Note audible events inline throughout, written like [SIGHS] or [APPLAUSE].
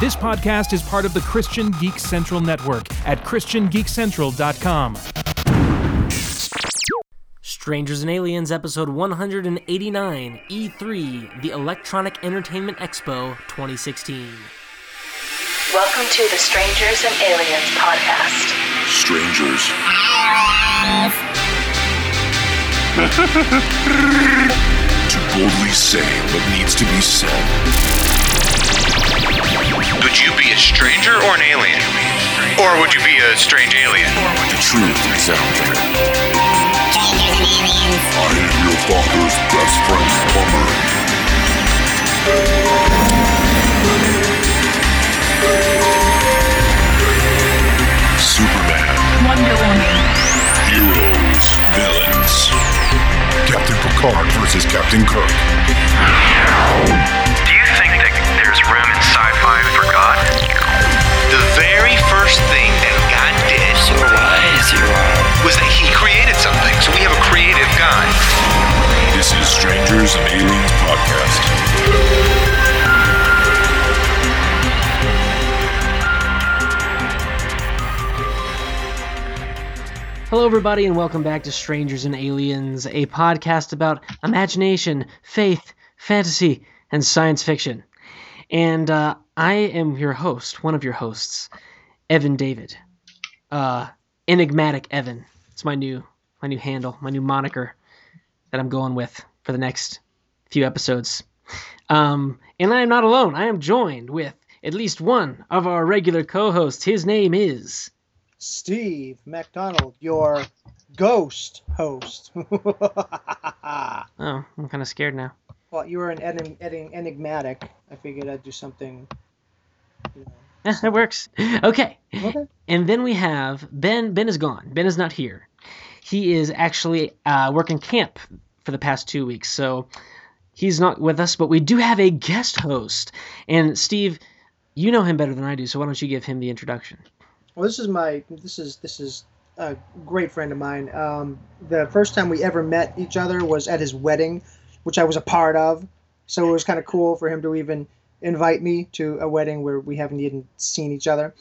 This podcast is part of the Christian Geek Central Network at ChristianGeekCentral.com. Strangers and Aliens, episode 189, E3, the Electronic Entertainment Expo 2016. Welcome to the Strangers and Aliens podcast. Strangers. [LAUGHS] to boldly say what needs to be said. Would you be a stranger or an alien? Or would you be a strange alien? The truth is out there. Strangers and aliens. I am your father's best friend, plumber. Superman. Wonder Woman. Heroes. Villains. Captain Picard versus Captain Kirk. In sci-fi for God? The very first thing that God did was that He created something. So we have a creative God. This is Strangers and Aliens Podcast. Hello, everybody, and welcome back to Strangers and Aliens, a podcast about imagination, faith, fantasy, and science fiction. And uh, I am your host, one of your hosts, Evan David. Uh, Enigmatic Evan. It's my new my new handle, my new moniker that I'm going with for the next few episodes. Um, and I am not alone. I am joined with at least one of our regular co-hosts. His name is Steve McDonald, your ghost host. [LAUGHS] Oh, I'm kind of scared now. well, you were an enig- enig- enigmatic. I figured I'd do something. [LAUGHS] That works. Okay. Okay. And then we have Ben. Ben is gone. Ben is not here. He is actually uh, working camp for the past two weeks, so he's not with us. But we do have a guest host. And Steve, you know him better than I do, so why don't you give him the introduction? Well, this is my. This is this is a great friend of mine. Um, the first time we ever met each other was at his wedding, which I was a part of. So it was kind of cool for him to even invite me to a wedding where we haven't even seen each other.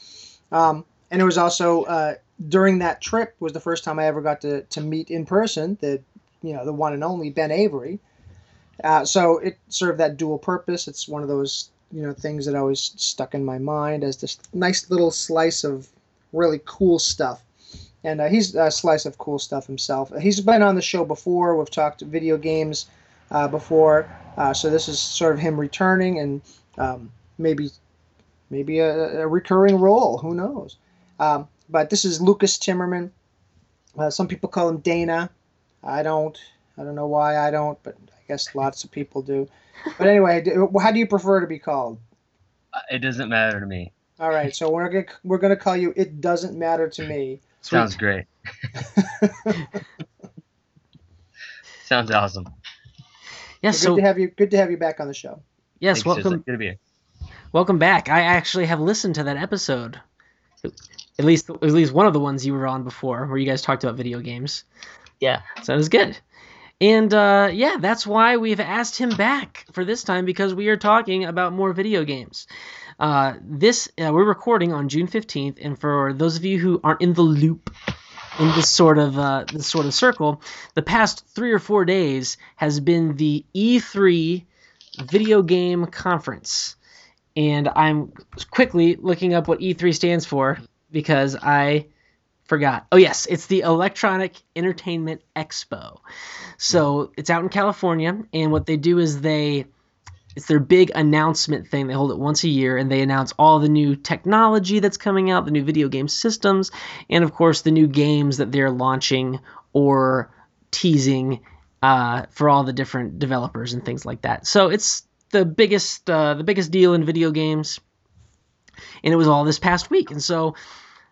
Um, and it was also uh, during that trip was the first time I ever got to, to meet in person the you know the one and only Ben Avery. Uh, so it served that dual purpose. It's one of those you know things that always stuck in my mind as this nice little slice of really cool stuff. And uh, he's a slice of cool stuff himself. He's been on the show before. We've talked video games uh, before, uh, so this is sort of him returning and um, maybe maybe a, a recurring role. Who knows? Um, but this is Lucas Timmerman. Uh, some people call him Dana. I don't. I don't know why I don't, but I guess lots of people do. But [LAUGHS] anyway, how do you prefer to be called? Uh, It doesn't matter to me. All right, so we're gonna we're gonna call you. It doesn't matter to me. [LAUGHS] Sounds great. [LAUGHS] Sounds awesome. Yes, Yeah. good So to have you. Good to have you back on the show. Yes, welcome. Good to be here. Welcome back. I actually have listened to that episode. At least at least one of the ones you were on before, where you guys talked about video games. Yeah. So it was good. And uh, yeah, that's why we've asked him back for this time because we are talking about more video games. Uh, this uh, we're recording on June fifteenth, and for those of you who aren't in the loop in this sort of uh, this sort of circle, the past three or four days has been the E3 video game conference, and I'm quickly looking up what E3 stands for because I forgot. Oh yes, it's the Electronic Entertainment Expo. So it's out in California, and what they do is they it's their big announcement thing. They hold it once a year, and they announce all the new technology that's coming out, the new video game systems, and of course the new games that they're launching or teasing uh, for all the different developers and things like that. So it's the biggest uh, the biggest deal in video games, and it was all this past week. And so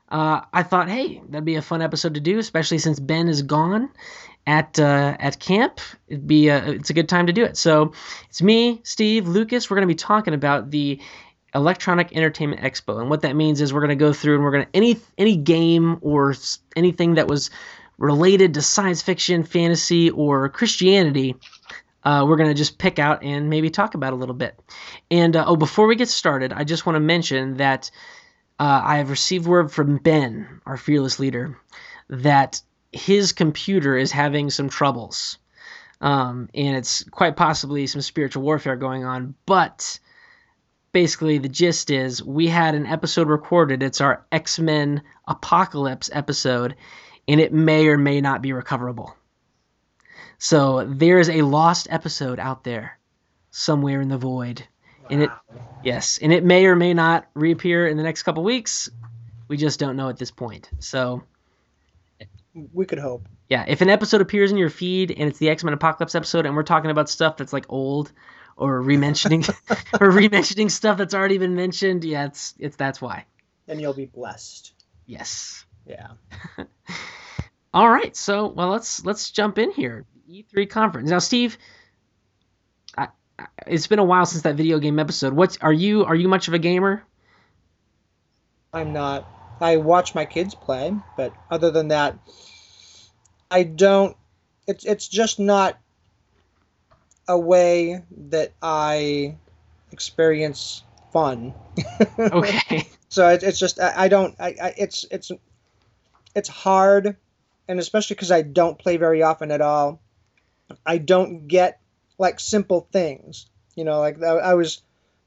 uh, I thought, hey, that'd be a fun episode to do, especially since Ben is gone at uh, at camp. It'd be a, it's a good time to do it. So it's me, Steve, Lucas. We're going to be talking about the Electronic Entertainment Expo, and what that means is we're going to go through and we're going to any any game or anything that was related to science fiction, fantasy, or Christianity. uh, we're going to just pick out and maybe talk about a little bit. And uh, oh, before we get started, I just want to mention that uh, I have received word from Ben, our fearless leader, that his computer is having some troubles. Um, and it's quite possibly some spiritual warfare going on. But basically, the gist is we had an episode recorded. It's our X Men Apocalypse episode, and it may or may not be recoverable. So there's a lost episode out there somewhere in the void. And it yes, and it may or may not reappear in the next couple weeks. We just don't know at this point. So We could hope. yeah, if an episode appears in your feed and it's the X Men Apocalypse episode, and we're talking about stuff that's like old, or re-mentioning, [LAUGHS] [LAUGHS] or re-mentioning stuff that's already been mentioned, yeah, it's it's that's why. Then you'll be blessed. Yes. Yeah. [LAUGHS] All right, so well, let's let's jump in here. E3 conference now, Steve. I, I, it's been a while since that video game episode. What's are you are you much of a gamer? I'm not. I watch my kids play, but other than that, I don't. It's it's just not a way that I experience fun. [LAUGHS] Okay. so it, it's just I, I don't. I, I it's it's it's hard, and especially because I don't play very often at all. I don't get like simple things. You know, like I, I was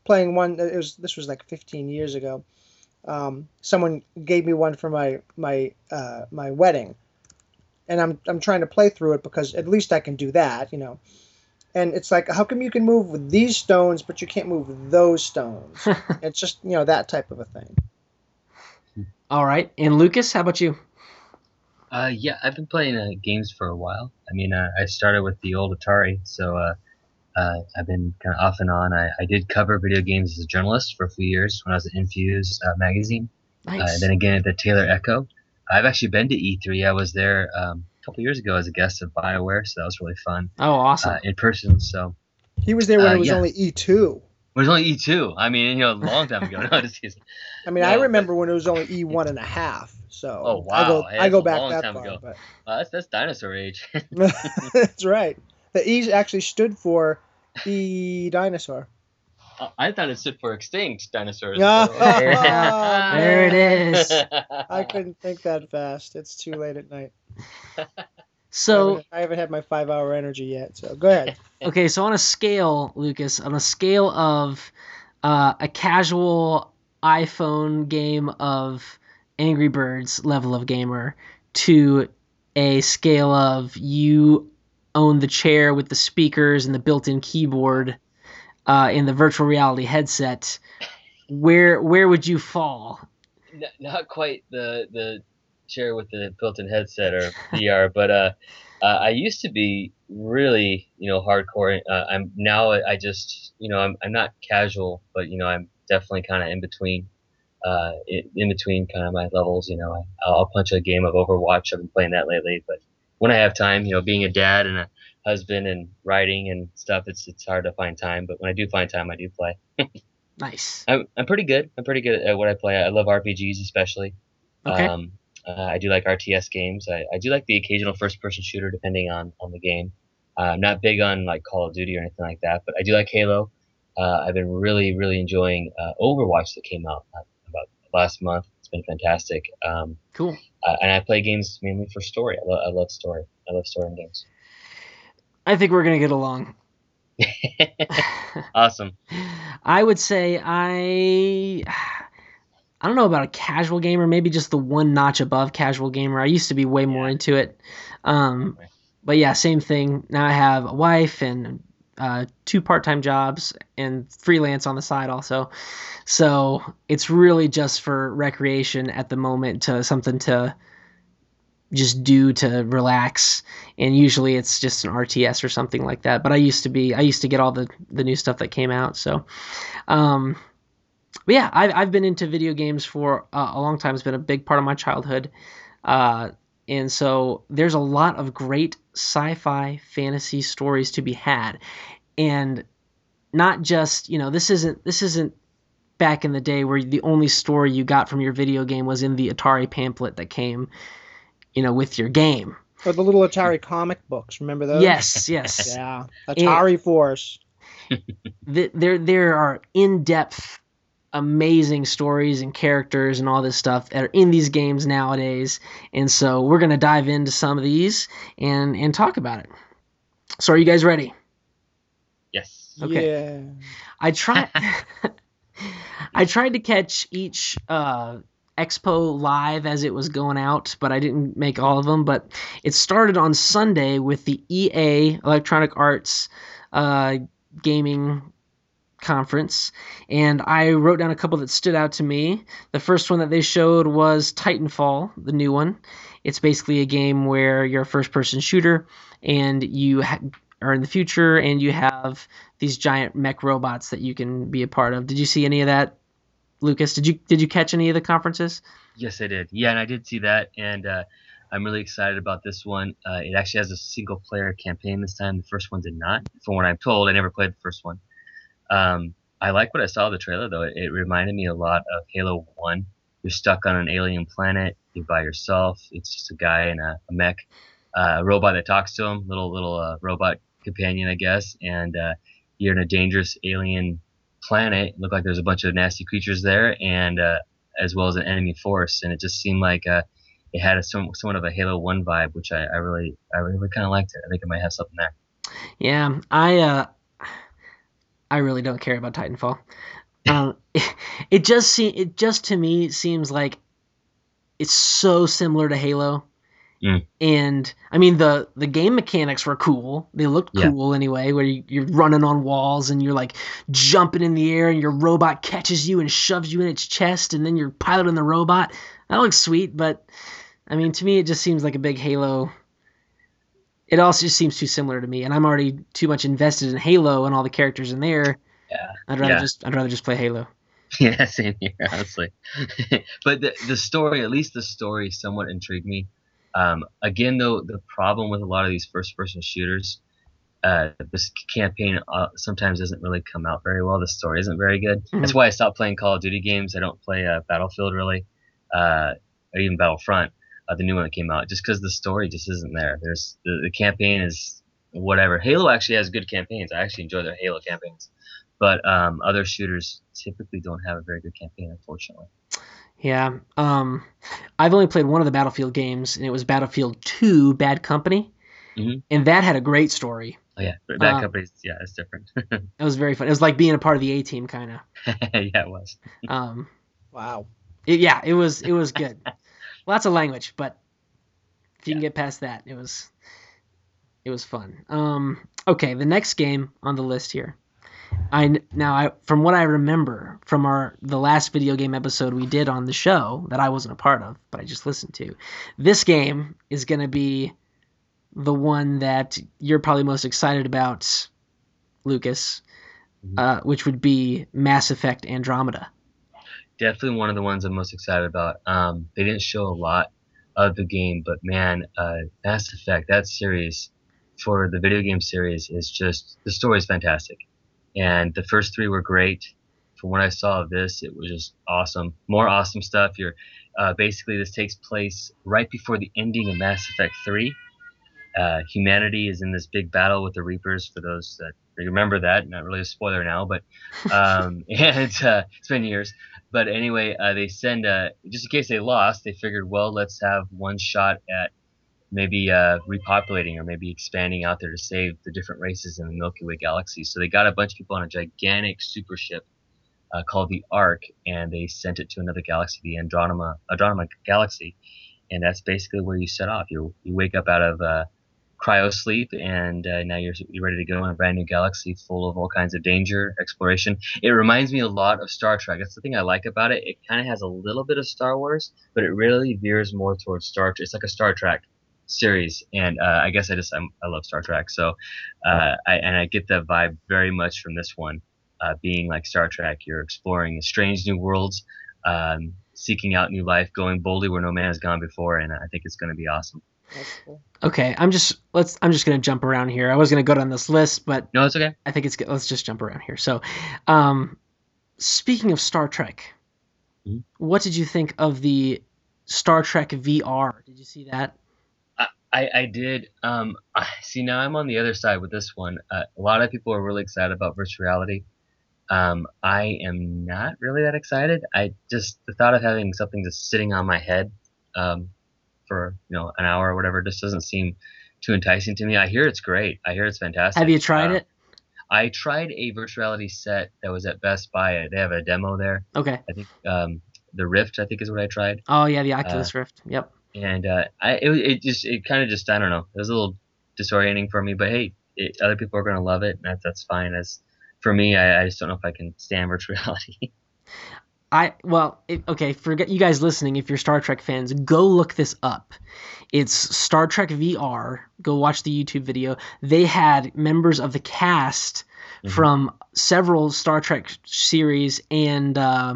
playing one. It was this was like 15 years ago. Um, someone gave me one for my my uh, my wedding, and I'm I'm trying to play through it because at least I can do that. You know. And it's like, how come you can move with these stones, but you can't move those stones? [LAUGHS] it's just, you know, that type of a thing. All right, and Lucas, how about you? Uh, yeah, I've been playing uh, games for a while. I mean, uh, I started with the old Atari, so uh, uh, I've been kind of off and on. I, I did cover video games as a journalist for a few years when I was at Infuze uh, magazine. Uh, Nice. and then again at the Taylor Echo. I've actually been to E3. I was there um, a couple years ago as a guest of BioWare, so that was really fun oh, awesome. uh, in person. So He was there when Uh, it was yeah. only E2. it was only E2. I mean, you know, a long time ago. [LAUGHS] No, just kidding. I mean, No, I but- remember when it was only E1 and a half. So Oh, I go, wow. Hey, I go back that far. ago. But Uh, that's that's dinosaur age. [LAUGHS] [LAUGHS] that's right. The E actually stood for E dinosaur. I thought it stood for extinct dinosaurs. Yeah. [LAUGHS] There it is. I couldn't think that fast. It's too late at night. I So haven't, I haven't had my five hour energy yet. So go ahead. okay, so on a scale, Lucas, on a scale of uh, a casual iPhone game of Angry Birds level of gamer to a scale of you own the chair with the speakers and the built-in keyboard uh, in the virtual reality headset, where where would you fall? N- not quite the the chair with the built-in headset or VR, [LAUGHS] but uh, uh, I used to be really you know hardcore. Uh, I'm now I just you know I'm I'm not casual, but you know I'm definitely kind of in between. Uh, in, in between kind of my levels, you know, I, I'll punch a game of Overwatch. I've been playing that lately, but when I have time, you know, being a dad and a husband and writing and stuff, it's it's hard to find time. But when I do find time, I do play. [LAUGHS] Nice. I'm, I'm pretty good. I'm pretty good at what I play. I love RPGs especially. Okay. Um, uh, I do like RTS games. I, I do like the occasional first-person shooter, depending on on the game. Uh, I'm not big on like Call of Duty or anything like that, but I do like Halo. Uh, I've been really, really enjoying uh, Overwatch that came out uh, last month. It's been fantastic. Um, Cool. uh, and I play games mainly for story. I, lo- I love story. I love story in games. I think we're gonna get along. [LAUGHS] [LAUGHS] awesome. I would say I I don't know about a casual gamer, maybe just the one notch above casual gamer. I used to be way more into it. Um, but yeah, same thing. Now I have a wife and uh, two part-time jobs and freelance on the side also. So it's really just for recreation at the moment to something to just do to relax and usually it's just an RTS or something like that. But I used to be I used to get all the the new stuff that came out. So, um, but yeah, I've I've been into video games for uh, a long time. It's been a big part of my childhood, uh, and so there's a lot of great sci-fi fantasy stories to be had, and not just you know this isn't this isn't back in the day where the only story you got from your video game was in the Atari pamphlet that came you know with your game Or the little Atari comic books. Remember those? yes, [LAUGHS] yes. Yeah. Atari Force. [LAUGHS] Th- there there are in-depth amazing stories and characters and all this stuff that are in these games nowadays and so we're going to dive into some of these and and talk about it so are you guys ready Yes. Okay. Yeah. i try [LAUGHS] [LAUGHS] i tried to catch each uh expo live as it was going out but i didn't make all of them but it started on sunday with the ea electronic arts uh gaming conference and i wrote down a couple that stood out to me the first one that they showed was titanfall the new one it's basically a game where you're a first person shooter and you ha- are in the future and you have these giant mech robots that you can be a part of did you see any of that lucas did you did you catch any of the conferences Yes, I did. Yeah, and I did see that, and uh, I'm really excited about this one. Uh, it actually has a single player campaign this time. The first one did not, from what I'm told. I never played the first one. Um, I like what I saw the trailer, though. It, reminded me a lot of Halo 1. You're stuck on an alien planet. You're by yourself. It's just a guy in a, a mech, uh, a robot that talks to him, little little uh, robot companion, I guess. And uh, you're in a dangerous alien planet. Look like there's a bunch of nasty creatures there, and uh, as well as an enemy force. And it just seemed like uh, it had a some, somewhat of a Halo One vibe, which I, I really I really kind of liked it. I think it might have something there. Yeah, I uh, I really don't care about Titanfall. Um, it, [LAUGHS] it just se- it just to me seems like it's so similar to Halo. Mm. And I mean the the game mechanics were cool. They looked Yeah. cool anyway, where you, you're running on walls and you're like jumping in the air and your robot catches you and shoves you in its chest and then you're piloting the robot. That looks sweet, but I mean to me it just seems like a big Halo it also just seems too similar to me, and I'm already too much invested in Halo and all the characters in there. Yeah. I'd rather Yeah. just I'd rather just play Halo. [LAUGHS] Yeah, same here, honestly. [LAUGHS] but the, the story, at least the story, somewhat intrigued me. Um, again, though, the problem with a lot of these first-person shooters, uh, this campaign uh, sometimes doesn't really come out very well. The story isn't very good. That's why I stopped playing Call of Duty games. I don't play uh, Battlefield really, uh, or even Battlefront, uh, the new one that came out, just because the story just isn't there. There's the, the campaign is whatever. Halo actually has good campaigns. I actually enjoy their Halo campaigns, but um, other shooters typically don't have a very good campaign, unfortunately. Yeah. Um, I've only played one of the Battlefield games, and it was Battlefield 2: Bad Company, Mhm. and that had a great story. Oh yeah, but that Uh, company's yeah, it's different. [LAUGHS] It was very fun. It was like being a part of the A team, kind of. [LAUGHS] yeah, it was. Um, Wow. it- yeah, it was it was good. [LAUGHS] Lots of language, but if you can get past that, it was it was fun. Um, okay, the next game on the list here. I now I from what I remember from our the last video game episode we did on the show that I wasn't a part of, but I just listened to. This game is going to be the one that you're probably most excited about, Lucas, uh, which would be Mass Effect Andromeda. Definitely one of the ones I'm most excited about. Um, they didn't show a lot of the game, but man, uh, Mass Effect that series for the video game series is just the story is fantastic, and the first three were great. From what I saw of this, it was just awesome. More awesome stuff. You're uh, basically this takes place right before the ending of Mass Effect Three. Uh, humanity is in this big battle with the Reapers. For those that remember that, not really a spoiler now, but [LAUGHS] um, [LAUGHS] and uh, it's been years. But anyway, uh, they send uh, just in case they lost, they figured, well, let's have one shot at maybe uh, repopulating or maybe expanding out there to save the different races in the Milky Way galaxy. So they got a bunch of people on a gigantic super ship uh, called the Ark, and they sent it to another galaxy, the Andromeda Andromeda galaxy, and that's basically where you set off. You you wake up out of uh, cryo sleep, and uh, now you're, you're ready to go in a brand new galaxy full of all kinds of danger, exploration. It reminds me a lot of Star Trek. That's the thing I like about it. It kind of has a little bit of Star Wars, but it really veers more towards Star. Trek. It's like a Star Trek series, and uh, I guess I just I'm, I love Star Trek, so uh, I, and I get that vibe very much from this one. Uh, being like Star Trek, you're exploring strange new worlds, um, seeking out new life, going boldly where no man has gone before, and I think it's going to be awesome. That's cool. Okay, I'm just let's I'm just gonna jump around here. I was gonna go down this list, but No, it's okay. I think it's good. Let's just jump around here. So, um, speaking of Star Trek, Mhm. what did you think of the Star Trek VR? Did you see that? I, I did. Um, I, see, now I'm on the other side with this one. Uh, a lot of people are really excited about virtual reality. Um, I am not really that excited. I just the thought of having something just sitting on my head um, for you know an hour or whatever just doesn't seem too enticing to me. I hear it's great. I hear it's fantastic. Have you tried Uh, it? I tried a virtual reality set that was at Best Buy. They have a demo there. Okay. I think um, the Rift, I think, is what I tried. Oh yeah, the Oculus Rift. Yep. and uh, I it, it just it kind of just I don't know it was a little disorienting for me but hey it, other people are gonna love it and that's that's fine as for me I, I just don't know if I can stand [LAUGHS] virtual reality I well, it, okay. Forget you guys listening. If you're Star Trek fans, go look this up. It's Star Trek VR. Go watch the YouTube video. They had members of the cast from several Star Trek series and uh,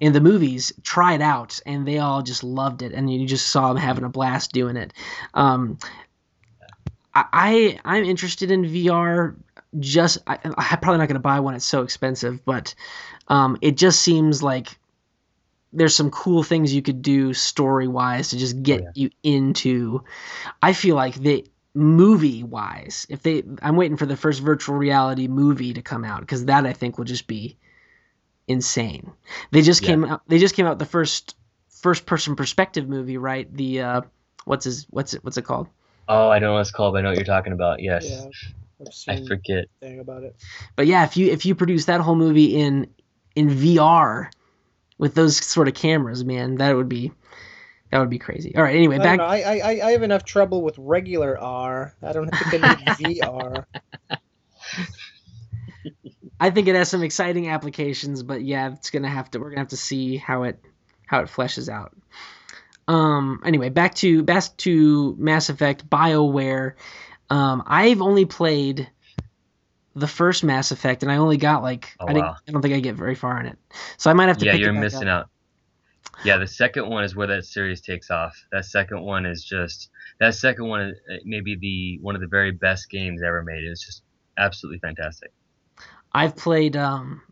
in the movies try it out, and they all just loved it. And you just saw them having a blast doing it. Um, I, I I'm interested in VR. Just I, I'm probably not going to buy one. It's so expensive, but um, it just seems like there's some cool things you could do story wise to just get yeah. you into. I feel like the movie wise, if they, I'm waiting for the first virtual reality movie to come out because that I think will just be insane. They just Yeah. came out. They just came out the first first person perspective movie, right? The uh, what's his what's it what's it called? oh I don't know what it's called but I know what you're talking about yes Yeah, I've I seen forget thing about it. But yeah, if you if you produce that whole movie in in VR with those sort of cameras, man, that would be that would be crazy. All right, anyway, I, back know, I, I I have enough trouble with regular R. I don't think I need [LAUGHS] VR. I think it has some exciting applications, but yeah, it's gonna have to we're gonna have to see how it how it fleshes out. Um anyway, back to back to Mass Effect BioWare. Um I've only played the first Mass Effect and I only got like Oh, I wow. I don't think I get very far in it. So I might have to yeah you're missing up. out yeah the second one is where that series takes off that second one is just that second one is uh, maybe the one of the very best games ever made it's just absolutely fantastic I've played um,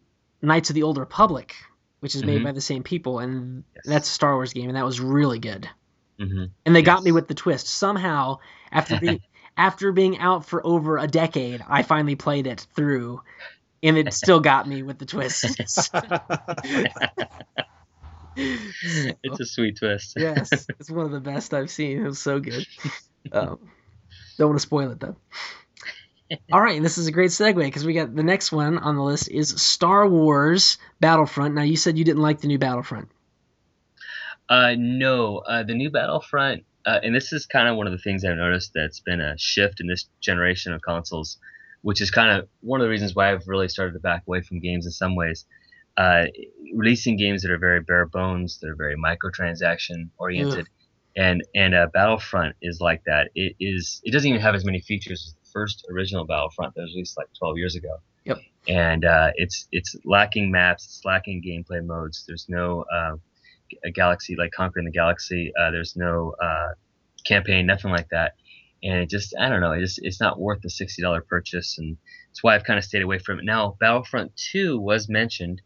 Knights of the Old Republic, which is made Mhm. by the same people, and Yes. that's a Star Wars game, and that was really good. hmm And they got me with the twist. Somehow, after being [LAUGHS] after being out for over a decade, I finally played it through, and it still got me with the twists. [LAUGHS] [LAUGHS] it's a sweet twist yes, [LAUGHS] it's one of the best I've seen. It was so good. Um, don't want to spoil it though. All right, and this is a great segue because we got the next one on the list is Star Wars Battlefront. Now you said you didn't like the new Battlefront. Uh, no, uh, the new Battlefront, uh, and this is kind of one of the things I've noticed that's been a shift in this generation of consoles, which is kind of one of the reasons why I've really started to back away from games in some ways. Uh, releasing games that are very bare bones, that are very microtransaction oriented, and and uh, Battlefront is like that. It is. It doesn't even have as many features as the first original Battlefront that was released like 12 years ago. Yep. And uh, it's it's lacking maps, it's lacking gameplay modes. There's no uh, a galaxy like conquering the galaxy. Uh, there's no uh, campaign, nothing like that. And it just, I don't know, it just, it's not worth the sixty dollar purchase, and that's why I've kind of stayed away from it. Now, Battlefront Two was mentioned.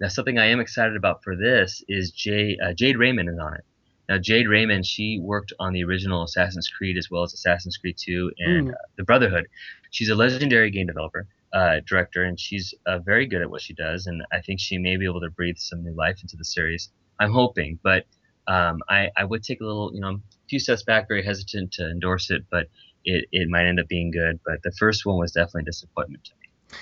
Now, something I am excited about for this is Jade, uh, Jade Raymond is on it. Now, Jade Raymond, she worked on the original Assassin's Creed as well as Assassin's Creed 2 and Mm. uh, the Brotherhood. She's a legendary game developer, uh, director, and she's uh, very good at what she does. And I think she may be able to breathe some new life into the series. I'm hoping, but um, I, I would take a little, you know, a few steps back, very hesitant to endorse it, but it, it might end up being good. But the first one was definitely a disappointment to me.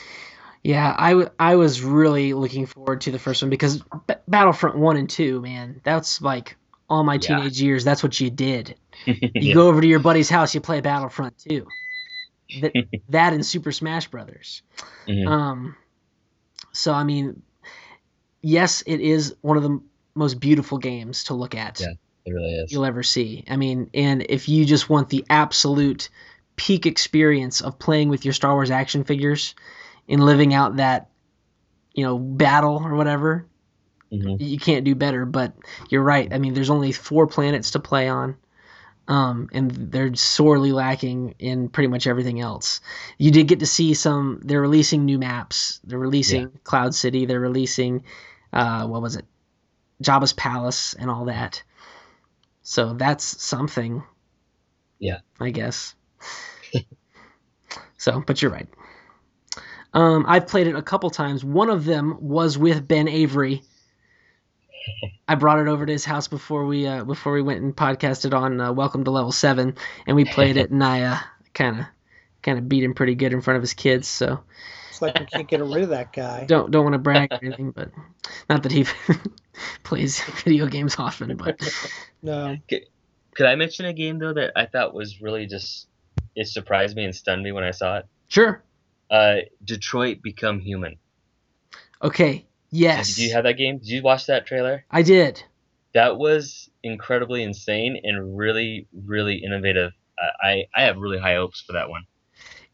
Yeah, I, w- I was really looking forward to the first one because B- Battlefront 1 and 2, man, that's like all my Yeah. teenage years. That's what you did. [LAUGHS] You Yeah. go over to your buddy's house, you play Battlefront 2. That, [LAUGHS] that and Super Smash Brothers. Mhm. Um, so, I mean, yes, it is one of the most beautiful games to look at Yeah. It really is. you'll ever see. I mean, and if you just want the absolute peak experience of playing with your Star Wars action figures and living out that, you know, battle or whatever, Mhm. you can't do better. But you're right. I mean, there's only four planets to play on. Um, and they're sorely lacking in pretty much everything else. You did get to see some. They're releasing new maps. They're releasing Cloud City. They're releasing, uh, what was it, Jabba's palace and all that. So that's something. Yeah. I guess. [LAUGHS] so, but you're right. Um, I've played it a couple times. One of them was with Ben Avery. I brought it over to his house before we uh, before we went and podcasted on uh, Welcome to Level Seven, and we played it, [LAUGHS] and I kind of kind of beat him pretty good in front of his kids. So It's like we can't get rid of that guy. don't don't want to brag or anything, but not that he [LAUGHS] plays video games often. But [LAUGHS] No. Could I mention a game though that I thought was really just it surprised me and stunned me when I saw it? sure, Uh, Detroit Become Human. okay, yes, Did you have that game? Did you watch that trailer? I did. That was incredibly insane and really, really innovative. I I have really high hopes for that one.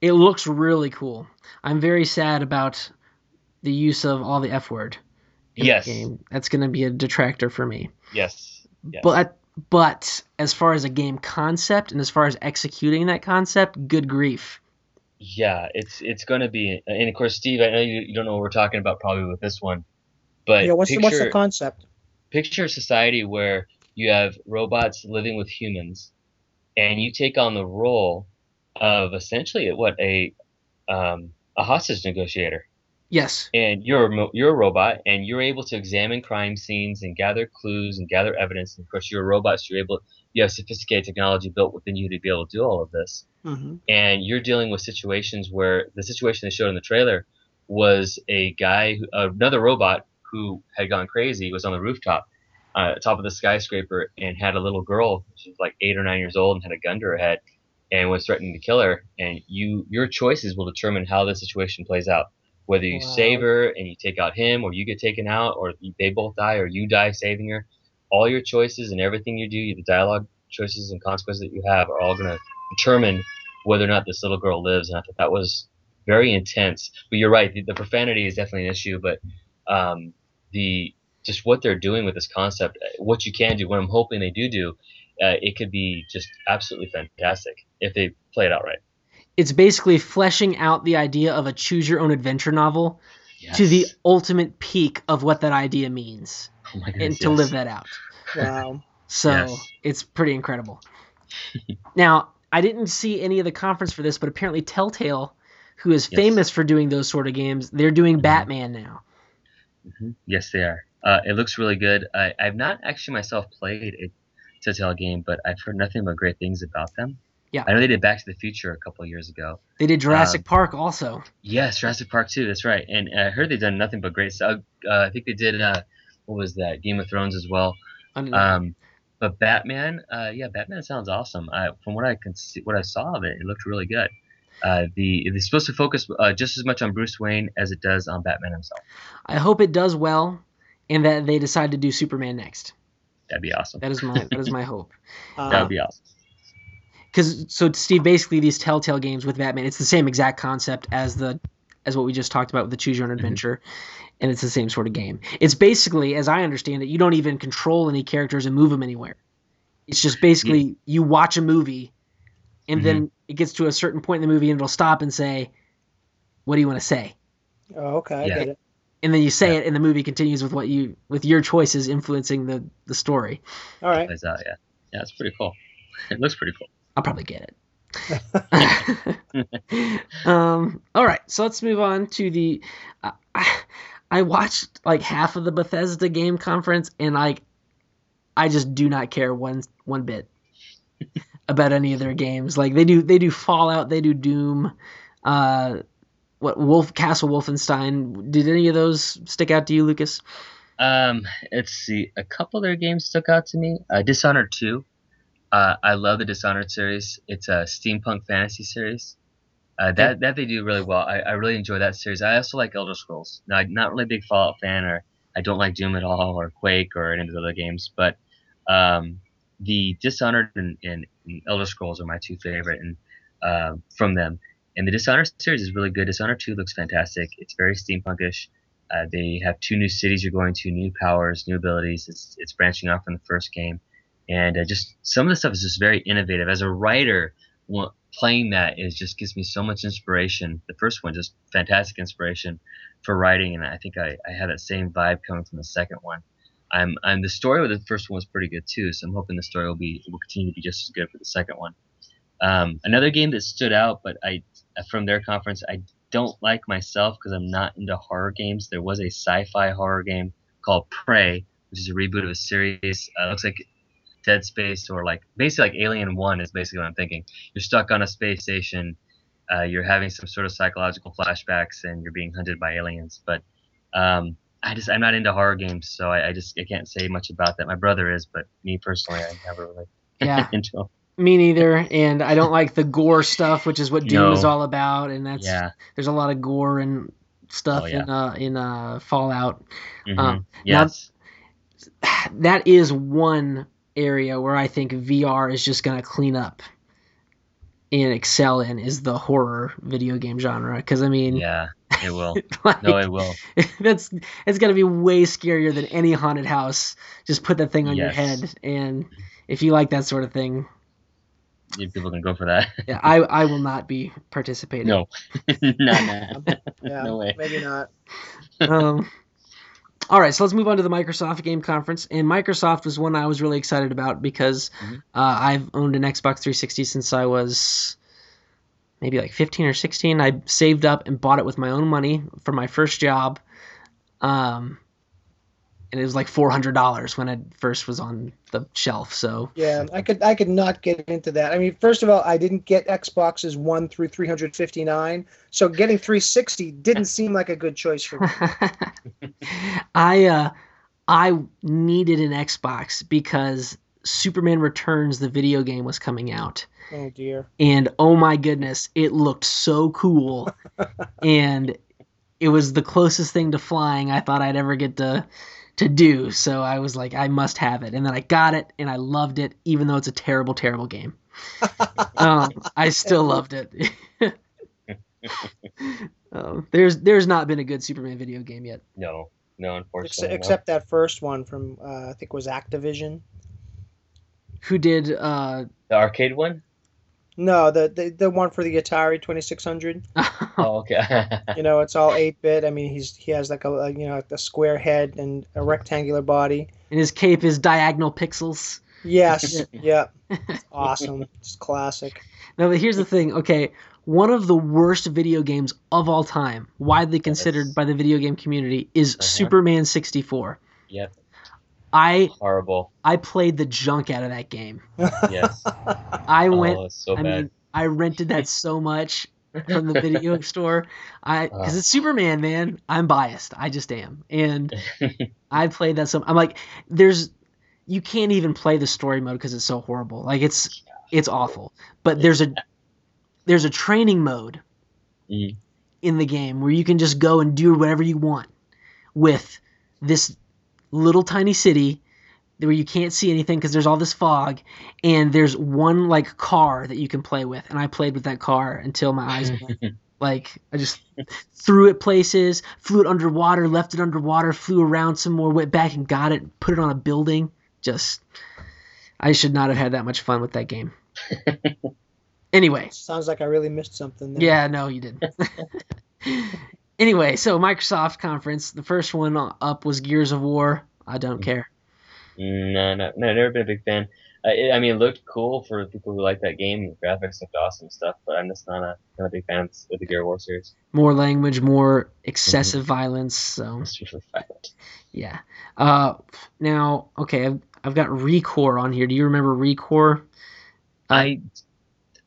It looks really cool. I'm very sad about the use of all the F word. in the Yes. game. That's going to be a detractor for me. Yes. yes. But but as far as a game concept and as far as executing that concept, good grief. Yeah, it's it's going to be, and of course, Steve, I know you, you don't know what we're talking about probably with this one, but Yeah, what's the, what's the concept? picture a society where you have robots living with humans, and you take on the role of essentially what a um, a hostage negotiator, Yes. and you're a you're a robot, and you're able to examine crime scenes and gather clues and gather evidence. And of course, you're a robot, so you're able you have sophisticated technology built within you to be able to do all of this hmm and you're dealing with situations where the situation they showed in the trailer was a guy, who, another robot who had gone crazy, was on the rooftop, uh, top of the skyscraper, and had a little girl, she was like eight or nine years old, and had a gun to her head, and was threatening to kill her. And you, your choices will determine how the situation plays out. Whether you Wow. save her and you take out him, or you get taken out, or they both die, or you die saving her. All your choices and everything you do, the dialogue choices and consequences that you have, are all going to determine whether or not this little girl lives. And I thought that was very intense. But you're right, the, the profanity is definitely an issue. But um, the just what they're doing with this concept, what you can do, what I'm hoping they do do, uh, it could be just absolutely fantastic if they play it out right. It's basically fleshing out the idea of a choose your own adventure novel to the ultimate peak of what that idea means oh my and to yes. live that out. Wow. [LAUGHS] So Yes. it's pretty incredible. [LAUGHS] now, I didn't see any of the conference for this, but apparently Telltale, who is Yes. famous for doing those sort of games, they're doing Batman now. Mhm. Yes, they are. Uh, it looks really good. I, I've not actually myself played a Telltale game, but I've heard nothing but great things about them. Yeah. I know they did Back to the Future a couple of years ago. They did Jurassic Um, Park also. Yes, Jurassic Park too. That's right. And uh, I heard they've done nothing but great stuff. Uh, I think they did. Uh, what was that? Game of Thrones as well. Um, but Batman, uh, yeah, Batman sounds awesome. I, from what I can see, what I saw of it, it looked really good. Uh, the it's supposed to focus uh, just as much on Bruce Wayne as it does on Batman himself. I hope it does well, and that they decide to do Superman next. That'd be awesome. That is my that is my [LAUGHS] hope. Uh, That would be awesome. Because so Steve, basically these Telltale games with Batman, it's the same exact concept as the as what we just talked about with the Choose Your Own mm-hmm. Adventure, and it's the same sort of game. It's basically, as I understand it, you don't even control any characters and move them anywhere. It's just basically mm. you watch a movie, and then mm-hmm. it gets to a certain point in the movie, and it'll stop and say, "What do you want to say?" oh, okay, I get it. And then you say it, and the movie continues with what you with your choices influencing the the story. All right. Plays out, yeah. Yeah, it's pretty cool. It looks pretty cool. I'll probably get it. [LAUGHS] [LAUGHS] um, all right, so let's move on to the. Uh, I, I watched like half of the Bethesda game conference, and like, I just do not care one one bit [LAUGHS] about any of their games. Like they do, they do Fallout, they do Doom. Uh, what Wolf Castle Wolfenstein? Did any of those stick out to you, Lucas? Um, let's see. A couple of their games stuck out to me. Uh, Dishonored 2. Uh, I love the Dishonored series. It's a steampunk fantasy series. Uh, that that they do really well. I, I really enjoy that series. I also like Elder Scrolls. Now, I'm not really a big Fallout fan, or I don't like Doom at all, or Quake, or any of those other games. But um, the Dishonored and, and, and Elder Scrolls are my two favorite, and uh, from them. And the Dishonored series is really good. Dishonored 2 looks fantastic. It's very steampunkish. Uh, they have two new cities you're going to, new powers, new abilities. It's it's branching off from the first game, and uh, just some of the stuff is just very innovative. As a writer, playing that is just gives me so much inspiration. The first one just fantastic inspiration for writing, and I think I, I have that same vibe coming from the second one. I'm I'm the story with the first one was pretty good too, so I'm hoping the story will be will continue to be just as good for the second one. Um, another game that stood out, but I from their conference, I don't like myself because I'm not into horror games. There was a sci-fi horror game called Prey, which is a reboot of a series. Uh, looks like Dead Space or like basically like Alien One is basically what I'm thinking. You're stuck on a space station. Uh, you're having some sort of psychological flashbacks and you're being hunted by aliens. But um, I just I'm not into horror games, so I, I just I can't say much about that. My brother is, but me personally, I never really Yeah. [LAUGHS] into. Me neither, and I don't like the gore stuff, which is what Doom No. is all about, and that's Yeah. there's a lot of gore and stuff Oh, yeah. in uh, in uh, Fallout. Mhm. Um, now- yes. [SIGHS] That is one area where I think VR is just gonna clean up and excel in is the horror video game genre. Because I mean, Yeah. It will. [LAUGHS] like, No, it will. [LAUGHS] that's it's gonna be way scarier than any haunted house. Just put that thing on your head, and if you like that sort of thing, People can go for that. [LAUGHS] yeah, I I will not be participating. no. [LAUGHS] [LAUGHS] not that. Yeah, No way. maybe not. um, all right, so let's move on to the Microsoft Game Conference. And Microsoft was one I was really excited about because Mhm. uh, I've owned an Xbox 360 since I was maybe like 15 or 16. I saved up and bought it with my own money for my first job. Um, and it was like $400 when it first was on the shelf. So Yeah, I could I could not get into that. I mean, first of all, I didn't get Xboxes one through 359, so getting 360 didn't seem like a good choice for me. [LAUGHS] I uh I needed an Xbox because Superman Returns the video game was coming out. Oh dear. And oh my goodness, it looked so cool. [LAUGHS] and it was the closest thing to flying I thought I'd ever get to to do. So I was like, I must have it. And then I got it and I loved it, even though it's a terrible, terrible game. [LAUGHS] um, I still loved it. [LAUGHS] um, there's there's not been a good Superman video game yet. No. No, Ex- unfortunately. no. except that first one from uh, I think it was Activision. Who did uh the arcade one? No, the, the the one for the Atari 2600. [LAUGHS] Oh, okay. [LAUGHS] You know, it's all 8-bit. I mean, he's he has like a, a you know a square head and a rectangular body. and his cape is diagonal pixels. Yes, [LAUGHS] yeah, it's awesome. It's classic. Now, but here's the thing. Okay, one of the worst video games of all time, widely considered Yes. by the video game community, is Uh-huh. Superman 64. yep. I Horrible. I played the junk out of that game. [LAUGHS] Yes. I went. oh, so I bad. mean, I rented that so much from the video [LAUGHS] store. I because it's Superman, man. I'm biased. I just am, and [LAUGHS] I played that so. I'm like, there's, you can't even play the story mode because it's so horrible. Like it's it's awful. But there's a there's a training mode Mhm. in the game where you can just go and do whatever you want with this little tiny city where you can't see anything because there's all this fog and there's one like car that you can play with and i played with that car until my eyes [LAUGHS] like i just threw it places flew it underwater left it underwater flew around some more went back and got it put it on a building just i should not have had that much fun with that game [LAUGHS] anyway Sounds like I really missed something. There. yeah, no, you didn't. [LAUGHS] anyway, so Microsoft conference, the first one up was Gears of War. I don't care. No, no, no, never been a big fan. Uh, it, I mean, it looked cool for people who like that game. The graphics looked awesome stuff, but I'm just not a, not a big fan of the Gear of War series. More language, more excessive violence. So violent. yeah. Uh, now, okay, I've, I've got Recore on here. Do you remember Recore? I,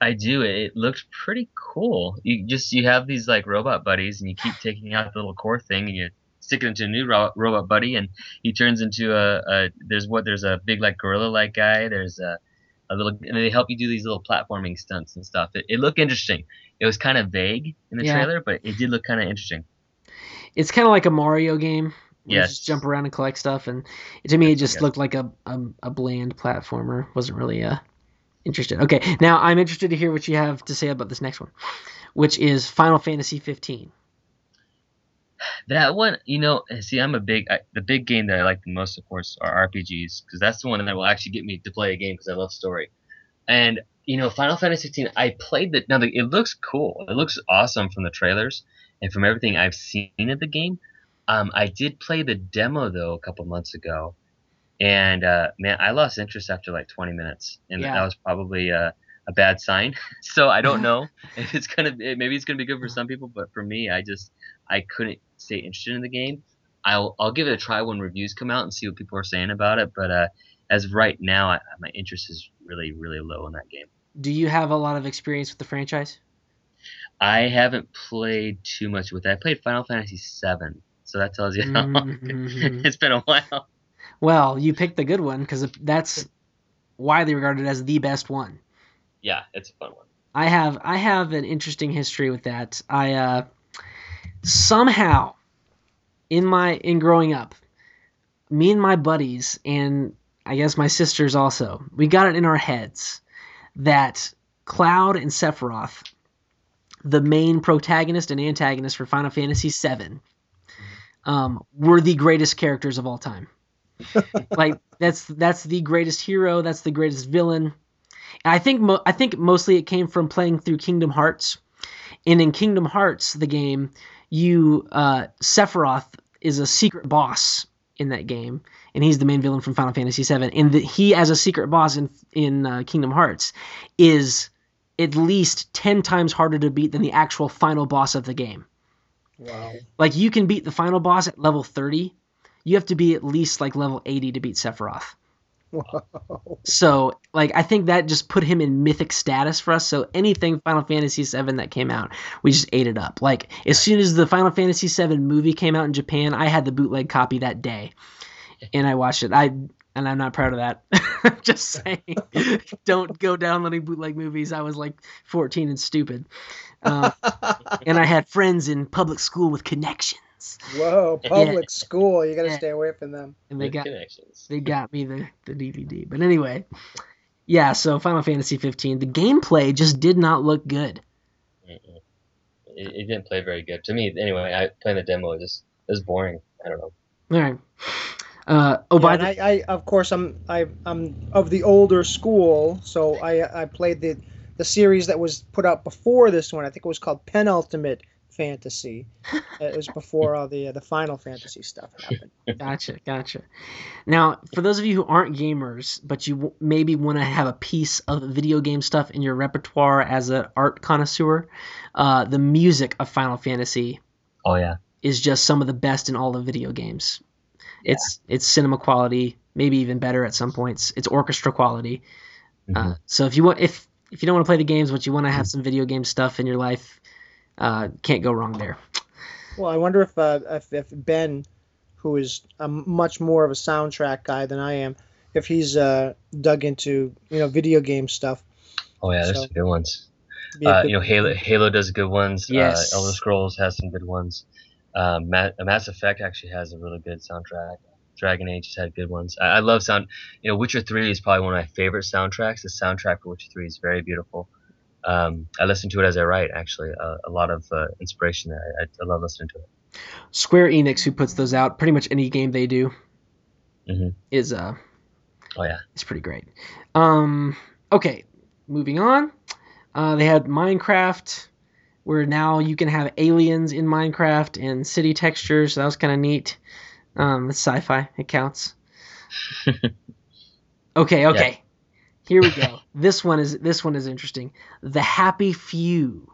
I do. It, it looked pretty cool. You just you have these like robot buddies, and you keep [SIGHS] taking out the little core thing, and you stick it into a new ro- robot buddy, and he turns into a, a there's what there's a big like gorilla like guy. There's a a little, and they help you do these little platforming stunts and stuff. It, it looked interesting. It was kind of vague in the Yeah. trailer, but it did look kind of interesting. It's kind of like a Mario game. Yes. just jump around and collect stuff, and to me, it just Yes. looked like a, a a bland platformer. wasn't really uh interested. Okay, now I'm interested to hear what you have to say about this next one, which is Final Fantasy 15. That one, you know, see, I'm a big I, the big game that I like the most, of course, are RPGs because that's the one that will actually get me to play a game because I love story. And you know, Final Fantasy 15, I played the now the, it looks cool. It looks awesome from the trailers and from everything I've seen of the game. Um, I did play the demo though a couple months ago, and uh, man, I lost interest after like 20 minutes, and Yeah. that was probably uh, a bad sign. [LAUGHS] So I don't know [LAUGHS] if it's gonna it, maybe it's gonna be good for some people, but for me, I just I couldn't stay interested in the game. I'll I'll give it a try when reviews come out and see what people are saying about it. But uh, as of right now, I, my interest is really really low in that game. Do you have a lot of experience with the franchise? I haven't played too much with it. I played Final Fantasy VII, so that tells you [LAUGHS] how long Mhm. it's been a while. Well, you picked the good one because that's widely regarded as the best one. Yeah, it's a fun one. I have I have an interesting history with that. I uh, somehow in my in growing up, me and my buddies and I guess my sisters also, we got it in our heads that Cloud and Sephiroth, the main protagonist and antagonist for Final Fantasy VII, um, were the greatest characters of all time. [LAUGHS] like that's that's the greatest hero. That's the greatest villain. And I think mo- I think mostly it came from playing through Kingdom Hearts, and in Kingdom Hearts, the game, you uh, Sephiroth is a secret boss in that game, and he's the main villain from Final Fantasy VII. And the, he, as a secret boss in in uh, Kingdom Hearts, is at least ten times harder to beat than the actual final boss of the game. Wow. Like you can beat the final boss at level thirty, you have to be at least like level eighty to beat Sephiroth. So, like, I think that just put him in mythic status for us. So, anything Final Fantasy VII that came out, we just ate it up. Like, as soon as the Final Fantasy VII movie came out in Japan, I had the bootleg copy that day, and I watched it. I and I'm not proud of that. [LAUGHS] just saying, [LAUGHS] don't go downloading bootleg movies. I was like 14 and stupid, uh, and I had friends in public school with connections, Whoa, [LAUGHS] public school. You got to Yeah. stay away from them. and they Good got connections. they got me the, the DVD. But anyway, yeah, so Final Fantasy 15, the gameplay just did not look good. It, it didn't play very good to me. Anyway, I playing the demo it just it was boring. I don't know. All right. Uh, oh, Yeah, by the I, I, of course, I'm, I, I'm of the older school, so I, I played the, the series that was put out before this one. I think it was called Penultimate Fantasy. [LAUGHS] Uh, it was before all the, uh, the Final Fantasy stuff happened. [LAUGHS] gotcha, gotcha. Now, for those of you who aren't gamers, but you w- maybe want to have a piece of video game stuff in your repertoire as an art connoisseur, uh, the music of Final Fantasy Oh yeah. is just some of the best in all the video games. It's it's cinema quality, maybe even better at some points. It's orchestra quality. Uh, Mhm. so if you want if if you don't want to play the games, but you want to have some video game stuff in your life, uh, can't go wrong there. Well, I wonder if, uh, if, if Ben, who is a much more of a soundtrack guy than I am, if he's uh, dug into you know video game stuff. Oh yeah, there's So- some good ones. Be Uh, good- you know, Halo Halo does good ones. Yes. Uh, Elder Scrolls has some good ones. Um, Ma- Mass Effect actually has a really good soundtrack. Dragon Age has had good ones. I, I love sound. You know, Witcher Three is probably one of my favorite soundtracks. The soundtrack for Witcher Three is very beautiful. Um, I listen to it as I write. Actually, uh, a lot of uh, inspiration there. I, I love listening to it. Square Enix, who puts those out, pretty much any game they do Mhm. is uh Oh yeah. it's pretty great. Um, okay, moving on. Uh, they had Minecraft, where now you can have aliens in Minecraft and city textures. So that was kind of neat. Um, it's sci-fi. It counts. [LAUGHS] Okay, okay. Here we go. this one is this one is interesting. We Happy Few.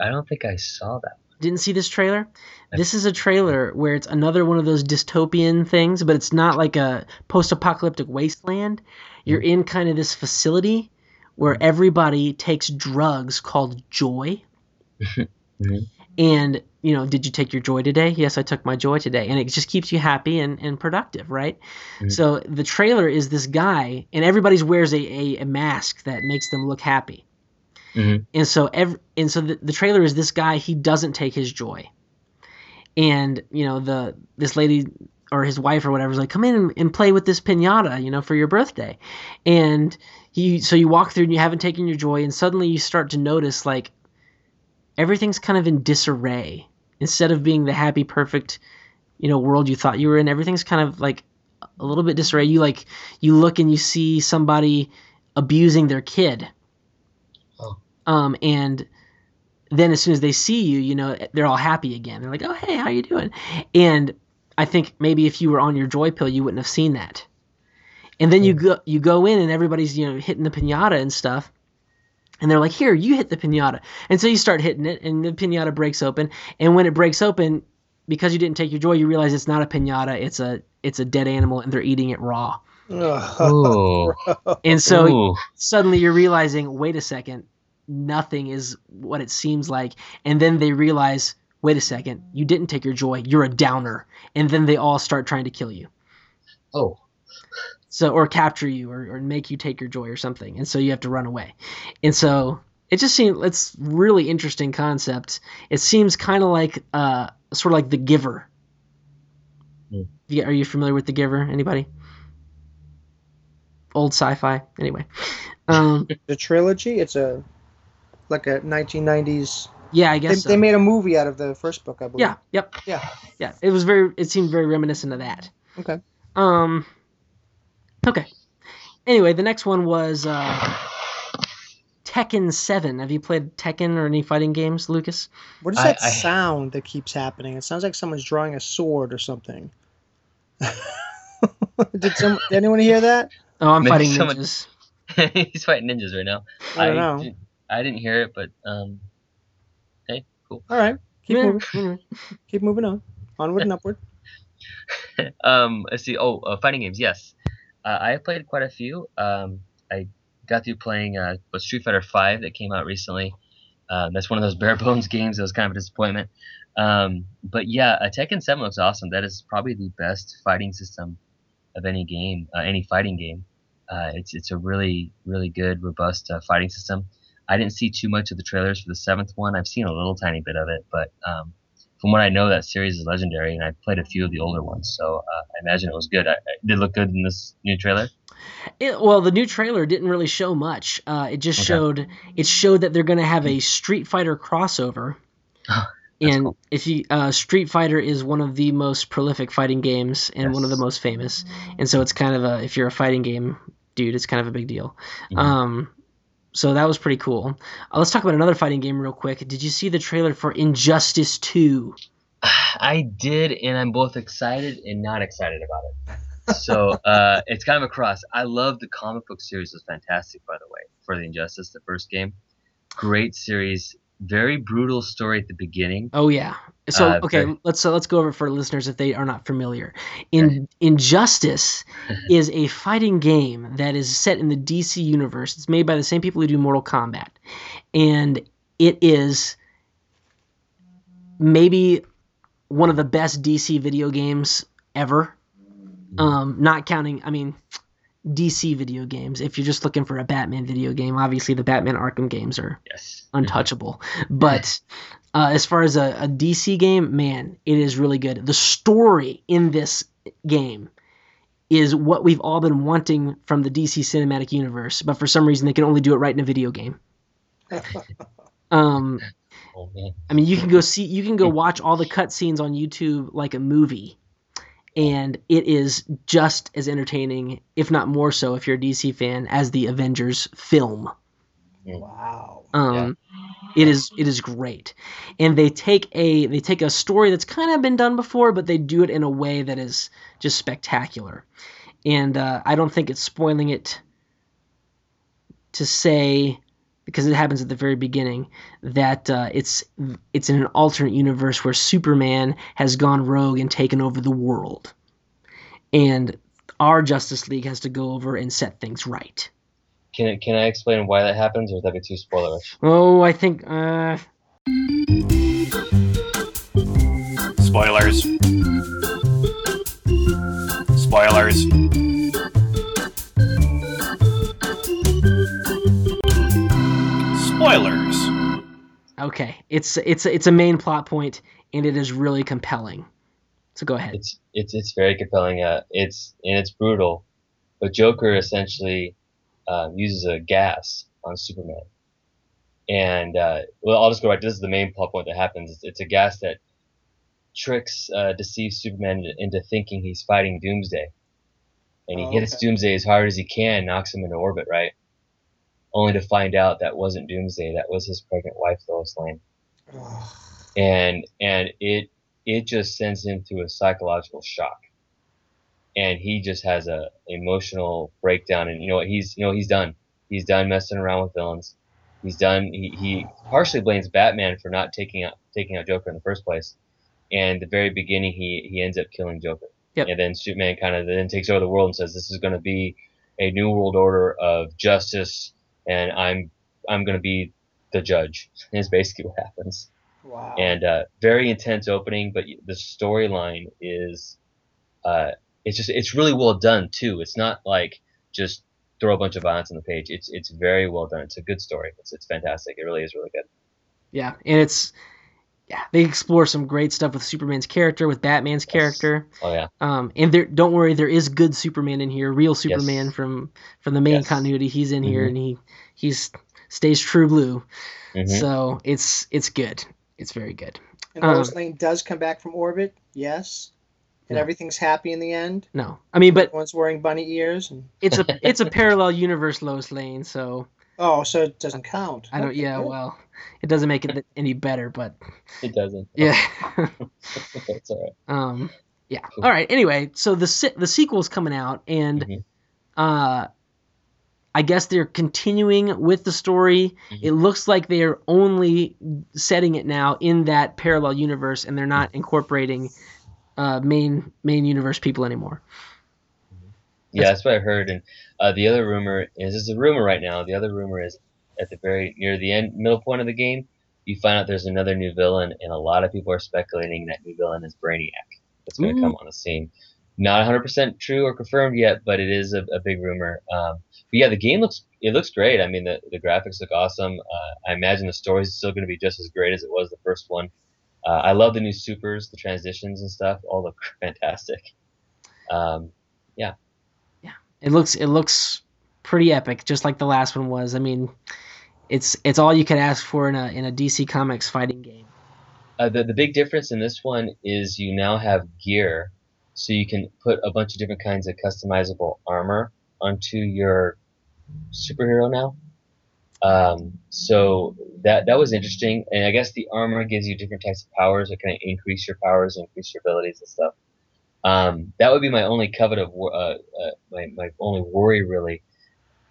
I don't think I saw that. Didn't see this trailer? This is a trailer where it's another one of those dystopian things, but it's not like a post-apocalyptic wasteland. You're in kind of this facility where everybody takes drugs called joy. [LAUGHS] Mhm. And, you know, did you take your joy today? Yes, I took my joy today. And it just keeps you happy and, and productive, right? Mhm. So the trailer is this guy, and everybody's wears a, a, a mask that makes them look happy. Mhm. And so every, and so the, the trailer is this guy, he doesn't take his joy. And, you know, the this lady or his wife or whatever is like, come in and, and play with this pinata, you know, for your birthday. And you so you walk through and you haven't taken your joy, and suddenly you start to notice like everything's kind of in disarray. Instead of being the happy, perfect, you know, world you thought you were in, everything's kind of like a little bit disarray. You like you look and you see somebody abusing their kid. Oh. Um, and then as soon as they see you, you know, they're all happy again. They're like, "Oh, hey, how you doing?" And I think maybe if you were on your joy pill, you wouldn't have seen that. and then you go you go in and everybody's you know hitting the pinata and stuff and they're like here you hit the pinata and so you start hitting it and the pinata breaks open and when it breaks open because you didn't take your joy you realize it's not a pinata it's a it's a dead animal and they're eating it raw Ooh. and so Ooh. suddenly you're realizing wait a second nothing is what it seems like and then they realize wait a second you didn't take your joy you're a downer and then they all start trying to kill you Oh. So or capture you or, or make you take your joy or something and so you have to run away and so it just seems it's really interesting concept it seems kind of like uh sort of like the giver Hmm. yeah, are you familiar with the giver anybody old sci-fi anyway um [LAUGHS] The trilogy. It's a like a 1990s. yeah i They, guess so. they made a movie out of the first book, I believe. yeah yep Yeah. yeah it was very it seemed very reminiscent of that Okay. um okay anyway the next one was uh tekken 7 have you played tekken or any fighting games lucas What is I- that I- sound that keeps happening? It sounds like someone's drawing a sword or something. [LAUGHS] did some? Did anyone hear that? oh i'm Maybe fighting someone- ninjas [LAUGHS] He's fighting ninjas right now. I don't know. Did, I didn't hear it, but um, hey, cool. All right. Keep Yeah, moving. Keep moving on. Onward and [LAUGHS] upward. um, let's see. Oh, uh, fighting games. Yes, uh, I played quite a few. Um, I got through playing uh, Street Fighter Five that came out recently. Um, that's one of those [LAUGHS] bare bones games that was kind of a disappointment. Um, but yeah, uh, Tekken Seven looks awesome. That is probably the best fighting system of any game, uh, any fighting game. Uh, it's it's a really really good robust uh, fighting system. I didn't see too much of the trailers for the seventh one. I've seen a little tiny bit of it, but um, from what I know, that series is legendary, and I've played a few of the older ones, so uh, I imagine it was good. I, I, did it look good in this new trailer? It, well, the new trailer didn't really show much. Uh, it just Okay. showed it showed that they're going to have a Street Fighter crossover. [LAUGHS] and cool. if you uh, Street Fighter is one of the most prolific fighting games and one of the most famous, and so it's kind of a if you're a fighting game dude, it's kind of a big deal. Mhm. Um, so that was pretty cool. Uh, let's talk about another fighting game real quick. Did you see the trailer for Injustice Two? I did, and I'm both excited and not excited about it. So uh, [LAUGHS] it's kind of a cross. I love the comic book series; it was fantastic, by the way, for the Injustice, the first game. Great series, very brutal story at the beginning. Oh yeah. So Uh, okay, very- let's uh, let's go over it for listeners if they are not familiar. In [LAUGHS] Injustice [LAUGHS] is a fighting game that is set in the DC universe. It's made by the same people who do Mortal Kombat, and it is maybe one of the best DC video games ever. Um, not counting, I mean, DC video games. If you're just looking for a Batman video game, obviously the Batman Arkham games are Yes. untouchable. But uh, as far as a, a DC game, man, it is really good. The story in this game is what we've all been wanting from the DC cinematic universe, but for some reason they can only do it right in a video game. [LAUGHS] Um, Oh. I mean, you can go see, you can go watch all the cutscenes on YouTube like a movie, and it is just as entertaining, if not more so, if you're a DC fan, as the Avengers film. Wow. Um, it is it is great, and they take a they take a story that's kind of been done before, but they do it in a way that is just spectacular. And uh, I don't think it's spoiling it to say because it happens at the very beginning that uh, it's it's in an alternate universe where Superman has gone rogue and taken over the world, and our Justice League has to go over and set things right. Can I- can I explain why that happens, or would that be too spoilerish? Oh, I think uh, Spoilers. Spoilers. Spoilers. Okay, it's it's it's a main plot point, and it is really compelling. So go ahead. It's it's it's very compelling. Uh, it's and it's brutal, but Joker essentially um, uses a gas on Superman, and uh, well, I'll just go right. This is the main plot point that happens. It's, it's a gas that tricks, uh, deceives Superman into, into thinking he's fighting Doomsday, and he Oh, hits okay. Doomsday as hard as he can, knocks him into orbit, right? Only to find out that wasn't Doomsday. That was his pregnant wife, Lois Lane and and it it just sends him through a psychological shock and he just has a emotional breakdown. And you know what? He's you know he's done. He's done messing around with villains. He's done. He, he partially blames Batman for not taking out taking out Joker in the first place. And the very beginning, he he ends up killing Joker. Yep. And then Superman kind of then takes over the world and says, "This is going to be a new world order of justice, and I'm I'm going to be the judge." Is basically what happens. Wow. And uh, very intense opening, but the storyline is, uh, it's just it's really well done too. It's not like just throw a bunch of violence on the page. It's it's very well done. It's a good story. It's it's fantastic. It really is really good. Yeah, and it's yeah they explore some great stuff with Superman's character, with Batman's character. Oh yeah. Um, and there, don't worry, there is good Superman in here, real Superman from from the main Yes. continuity. He's in here, Mhm. and he he's stays true blue. Mhm. So it's it's good. It's very good. and um, Lois Lane does come back from orbit, yes. And No. everything's happy in the end. No, I mean, but Everyone's wearing bunny ears. And... it's a [LAUGHS] it's a parallel universe, Lois Lane. So Oh, so it doesn't count. I don't. Okay, Yeah, well, it doesn't make it any better, but It doesn't. [LAUGHS] yeah. [LAUGHS] That's all right. Um, yeah. All right. Anyway, so the se- the sequel's coming out, and Mhm. uh, I guess they're continuing with the story. Mhm. It looks like they're only setting it now in that parallel universe, and they're not incorporating uh, main main universe people anymore. Yeah, that's what I heard. And uh, the other rumor is this is a rumor right now. The other rumor is at the very near the end middle point of the game, you find out there's another new villain, and a lot of people are speculating that new villain is Brainiac. That's going to come on the scene. Not 100% true or confirmed yet, but it is a, a big rumor. Um, but yeah, the game looks it looks great. I mean, the, the graphics look awesome. Uh, I imagine the story is still going to be just as great as it was the first one. Uh, I love the new supers, the transitions and stuff. All look [LAUGHS] fantastic. Um, It looks it looks pretty epic, just like the last one was. I mean, it's it's all you could ask for in a in a DC Comics fighting game. Uh, the, the big difference in this one is you now have gear, so you can put a bunch of different kinds of customizable armor onto your superhero now. Um, so that that was interesting, and I guess the armor gives you different types of powers that kind of increase your powers, increase your abilities and stuff. Um, that would be my only covet of uh, uh, my my only worry really,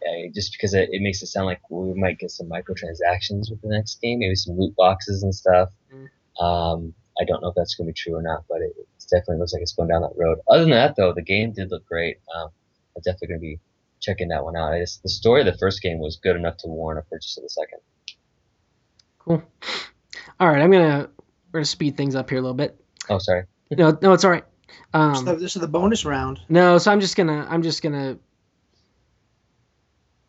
uh, just because it, it makes it sound like we might get some microtransactions with the next game, maybe some loot boxes and stuff. Um, I don't know if that's going to be true or not, but it, it definitely looks like it's going down that road. Other than that, though, the game did look great. Um, I'm definitely going to be checking that one out. I just, the story of the first game was good enough to warrant a purchase of the second. Cool. All right, I'm gonna we're gonna speed things up here a little bit. Oh, sorry. No, no, it's all right. So Um, this is the bonus round. no, so I'm just gonna I'm just gonna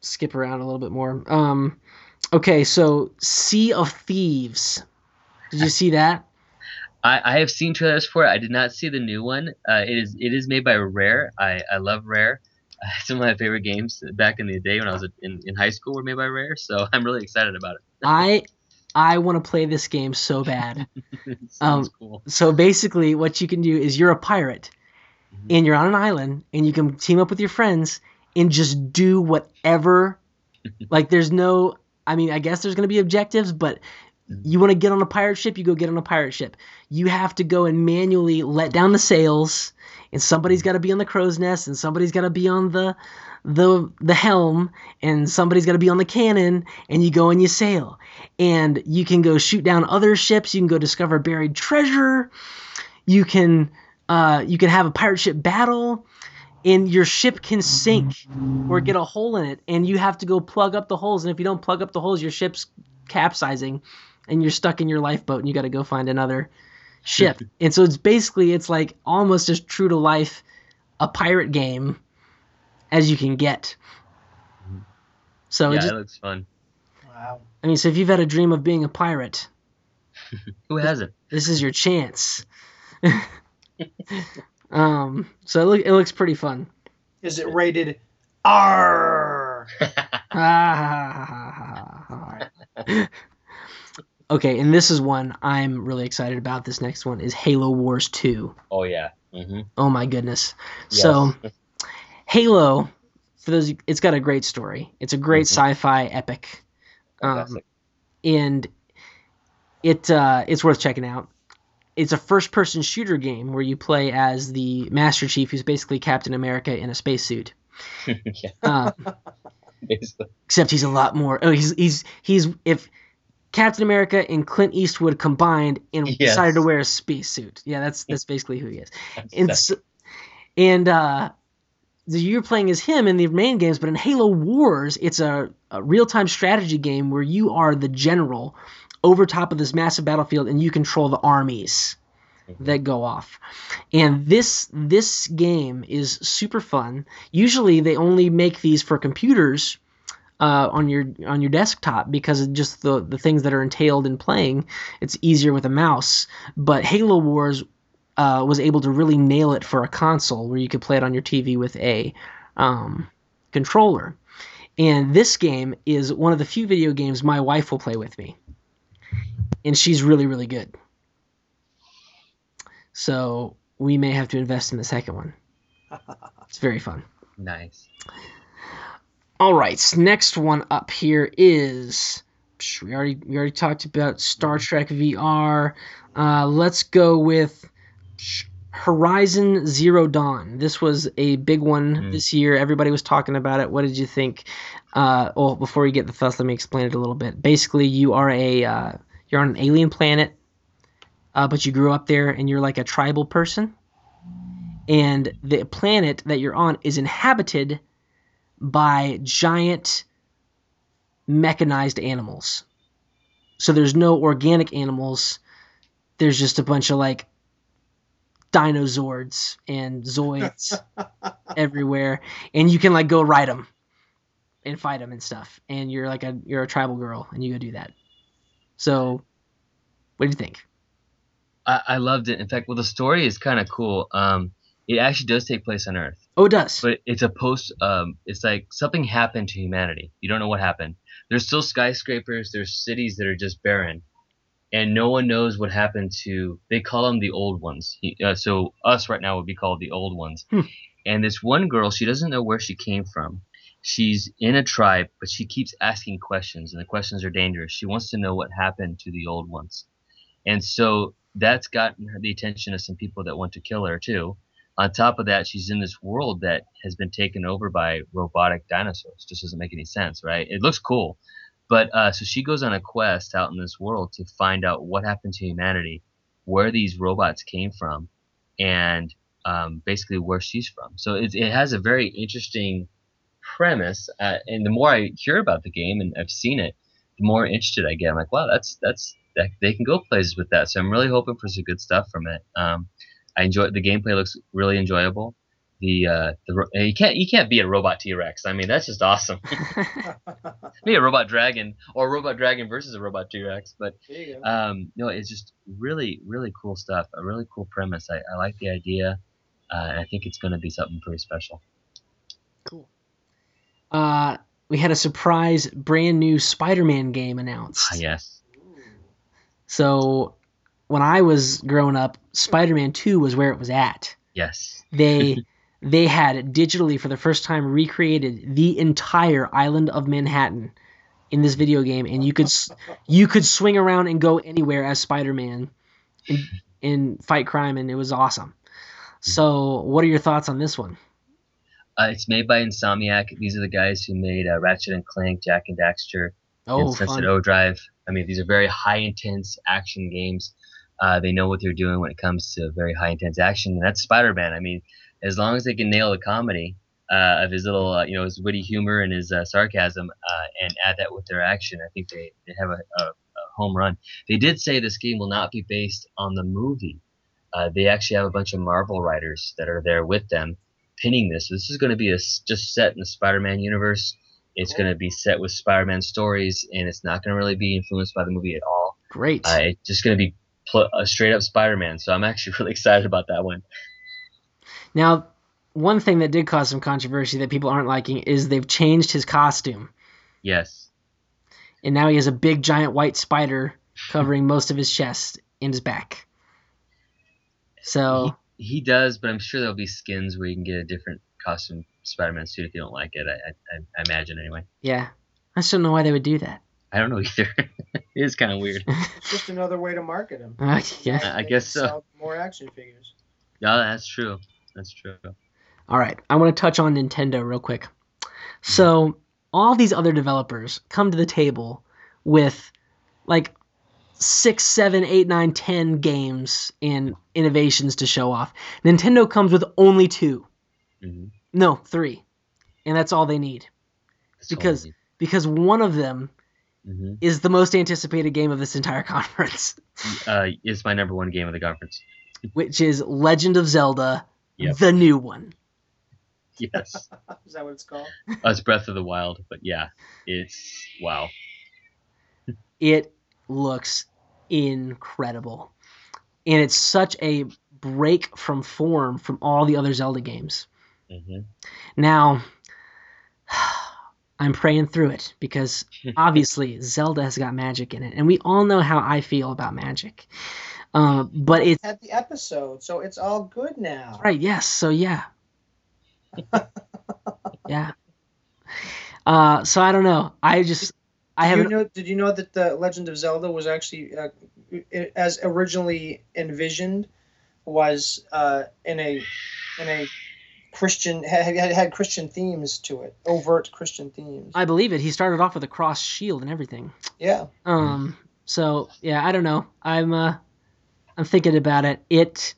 skip around a little bit more. Um, okay, so Sea of Thieves. Did you see that? I, I have seen trailers for it. I did not see the new one. Uh, it is it is made by Rare. I, I love Rare. [LAUGHS] Some of my favorite games back in the day when I was in, in high school were made by Rare, so [LAUGHS] I'm really excited about it. I I want to play this game so bad. [LAUGHS] Um, cool. So basically, what you can do is you're a pirate, mm-hmm. and you're on an island, and you can team up with your friends and just do whatever. [LAUGHS] like, there's no. I mean, I guess there's gonna be objectives, but mm-hmm. you want to get on a pirate ship, you go get on a pirate ship. You have to go and manually let down the sails, and somebody's mm-hmm. got to be on the crow's nest, and somebody's got to be on the the the helm, and somebody's got to be on the cannon, and you go and you sail, and you can go shoot down other ships. You can go discover buried treasure. You can uh, you can have a pirate ship battle. And your ship can sink or get a hole in it, and you have to go plug up the holes. And if you don't plug up the holes, your ship's capsizing and you're stuck in your lifeboat and you got to go find another ship. [LAUGHS] and so it's basically it's like almost as true to life a pirate game as you can get. So it yeah, just, it looks fun. Wow. I mean, so if you've had a dream of being a pirate, [LAUGHS] Who hasn't? this is your chance. [LAUGHS] um, so it, look, it looks pretty fun. Is it rated R? [LAUGHS] Ah, okay, and this is one I'm really excited about. This next one is Halo Wars 2. Oh yeah. Mm-hmm. Oh my goodness. So Halo, for those it's got a great story. It's a great Mhm. sci-fi epic. Um, and it uh, it's worth checking out. it's a first-person shooter game where you play as the Master Chief, who's basically Captain America in a spacesuit. [LAUGHS] yeah, [LAUGHS] basically. except he's a lot more. Oh, he's he's he's if Captain America and Clint Eastwood combined and Yes. decided to wear a spacesuit. Yeah, that's that's basically who he is. That's- And so, and uh, you're playing as him in the main games, but in Halo Wars, it's a, a real-time strategy game where you are the general over top of this massive battlefield, and you control the armies that go off. And this this game is super fun. Usually, they only make these for computers uh, on your on your desktop because of just the the things that are entailed in playing. It's easier with a mouse. But Halo Wars uh, was able to really nail it for a console where you could play it on your TV with a um, controller. And this game is one of the few video games my wife will play with me, and she's really really good. So we may have to invest in the second one. [LAUGHS] It's very fun. nice. All right, next one up here is we already we already talked about Star Trek VR. Uh, let's go with psh, Horizon Zero Dawn. This was a big one Mm. this year. Everybody was talking about it. What did you think? Uh, well, before you get the thoughts, let me explain it a little bit. Basically, you are a uh, you're on an alien planet, uh, but you grew up there and you're like a tribal person, and the planet that you're on is inhabited by giant mechanized animals. So there's no organic animals. There's just a bunch of like dinosaurs and zoids everywhere, and you can like go ride them and fight them and stuff. And you're like a you're a tribal girl, and you go do that. So, what do you think? I, I loved it. In fact, well, the story is kind of cool. Um, it actually does take place on Earth. Oh, it does. but it's a post um it's like something happened to humanity you don't know what happened there's still skyscrapers there's cities that are just barren and no one knows what happened to they call them the old ones. He- uh, so us right now would be called the old ones. Hmm. and this one girl she doesn't know where she came from. She's in a tribe but she keeps asking questions and the questions are dangerous. She wants to know what happened to the old ones. And so that's gotten her the attention of some people that want to kill her too. On top of that, she's in this world that has been taken over by robotic dinosaurs. Just doesn't make any sense, right? It looks cool, but uh, so she goes on a quest out in this world to find out what happened to humanity, where these robots came from, and um, basically where she's from. So it, it has a very interesting premise, uh, and the more I hear about the game and I've seen it, the more interested I get. I'm like, wow, that's that's that, they can go places with that. So I'm really hoping for some good stuff from it. Um, I enjoy the gameplay looks really enjoyable. The uh, the ro- you can't you can't be a robot T Rex. I mean that's just awesome. [LAUGHS] [LAUGHS] be a robot dragon or a robot dragon versus a robot T Rex, but you um, no, it's just really really cool stuff. A really cool premise. I, I like the idea, uh, and I think it's going to be something pretty special. Cool. Uh, we had a surprise brand new Spider-Man game announced. Ah, yes, So when I was growing up, Spider-Man 2 was where it was at. yes, They [LAUGHS] they had digitally for the first time recreated the entire island of Manhattan in this video game and you could you could swing around and go anywhere as Spider-Man and, and fight crime and it was awesome. So, what are your thoughts on this one? uh, it's made by Insomniac. These are the guys who made uh, Ratchet and Clank, Jak and Daxter, Oh, and Sunset fun. Overdrive. I mean, these are very high intense action games. Uh, they know what they're doing when it comes to very high intense action, and that's Spider Man. I mean, as long as they can nail the comedy uh, of his little, uh, you know, his witty humor and his uh, sarcasm, uh, and add that with their action, I think they, they have a, a, a home run. They did say this game will not be based on the movie. Uh, they actually have a bunch of Marvel writers that are there with them pinning this. So this is going to be a, just set in the Spider-Man universe. It's going to be set with Spider-Man stories, and it's not going to really be influenced by the movie at all. Great. Uh, it's just going to be pl- a straight up Spider-Man. So I'm actually [LAUGHS] really excited about that one. Now, one thing that did cause some controversy that people aren't liking is they've changed his costume. Yes. And now he has a big giant white spider covering [LAUGHS] most of his chest and his back. So, He does, but I'm sure there'll be skins where you can get a different costume Spider-Man suit if you don't like it. I, I, I imagine anyway. yeah. I just don't know why they would do that. I don't know [LAUGHS] either. it is kind of weird. It's [LAUGHS] just another way to market him. Uh, yeah. I- I guess so. More action figures. Yeah, that's true. That's true. All right, I want to touch on Nintendo real quick. So, all these other developers come to the table with like six, seven, eight, nine, ten games and innovations to show off. Nintendo comes with only two. hmm No, three. And that's all they need. Because because one of them hmm is the most anticipated game of this entire [LAUGHS] conference, uh, it's my number one game of the conference. which is Legend of Zelda, Yep. the new one. Yes, [LAUGHS] Is that what it's called? uh, it's Breath of the Wild, but yeah, it's wow. It looks incredible. And it's such a break from form from all the other Zelda games. hmm Now, [SIGHS] I'm praying through it because [LAUGHS] obviously Zelda has got magic in it, and we all know how I feel about magic. Uh, but it's Had the episode, so it's all good now. right, yes. So yeah, [LAUGHS] yeah. Uh, so I don't know. I just I Did you know? Did you know that the Legend of Zelda was actually, uh, as originally envisioned, was uh, in a in a Christian had, had had Christian themes to it, overt Christian themes. I believe it. He started off with a cross shield and everything. yeah. Um. So yeah, I don't know. I'm uh, I'm thinking about it. It.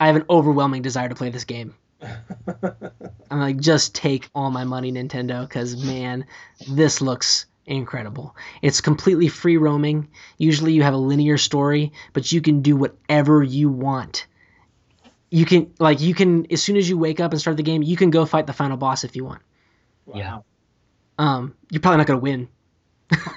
I have an overwhelming desire to play this game. [LAUGHS] I'm like, just take all my money, Nintendo, because man, this looks incredible. It's completely free roaming. Usually, you have a linear story, but you can do whatever you want. You can like you can as soon as you wake up and start the game, you can go fight the final boss if you want. Yeah. Um, you're probably not gonna win.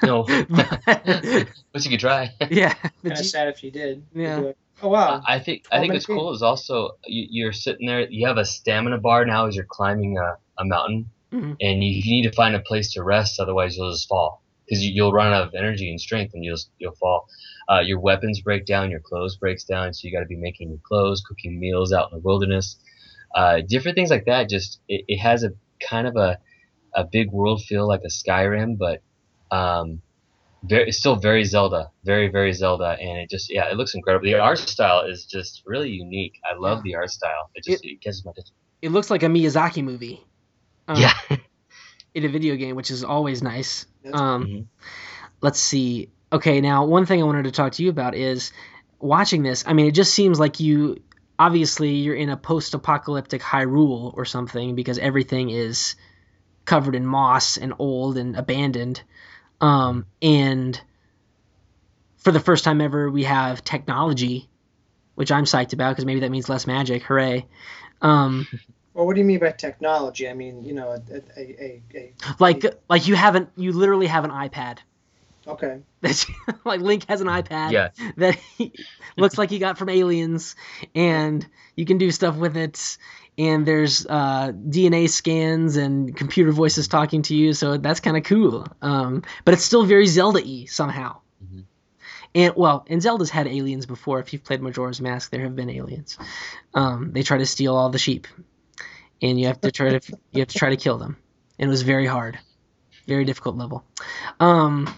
No, [LAUGHS] [LAUGHS] But- but you could try. yeah, Kind but of you- sad if you did. Yeah. Like, Oh wow. I think I think what's maybe. cool is also you, you're sitting there. You have a stamina bar now as you're climbing a, a mountain, Mhm. and you, you need to find a place to rest. Otherwise, you'll just fall because you, you'll run out of energy and strength, and you'll you'll fall. Uh, your weapons break down, your clothes breaks down, so you got to be making new clothes, cooking meals out in the wilderness, uh, different things like that. Just it, it has a kind of a a big world feel like a Skyrim, but um, very it's still very Zelda, very very Zelda, and it just yeah, it looks incredible. The art style is just really unique. I love the art style. It just it, catches my attention. it looks like a Miyazaki movie. Um, Yeah, [LAUGHS] in a video game, which is always nice. That's- Um, Mhm. let's see. Okay, now one thing I wanted to talk to you about is watching this. I mean, it just seems like you obviously you're in a post-apocalyptic Hyrule or something because everything is covered in moss and old and abandoned. Um, and for the first time ever, we have technology, which I'm psyched about because maybe that means less magic. Hooray! Um, [LAUGHS] Well, what do you mean by technology? I mean, you know, a a, a, a like like you haven't you literally have an iPad. okay. [LAUGHS] That's like Link has an iPad yeah. that he, looks like he got from Aliens, and you can do stuff with it. And there's uh, DNA scans and computer voices talking to you, so that's kind of cool. Um, but it's still very Zelda-y somehow. Mhm. And well, and Zelda's had aliens before. If you've played Majora's Mask, there have been aliens. Um, they try to steal all the sheep, and you have to try to [LAUGHS] you have to try to kill them. And it was very hard, very difficult level. Um,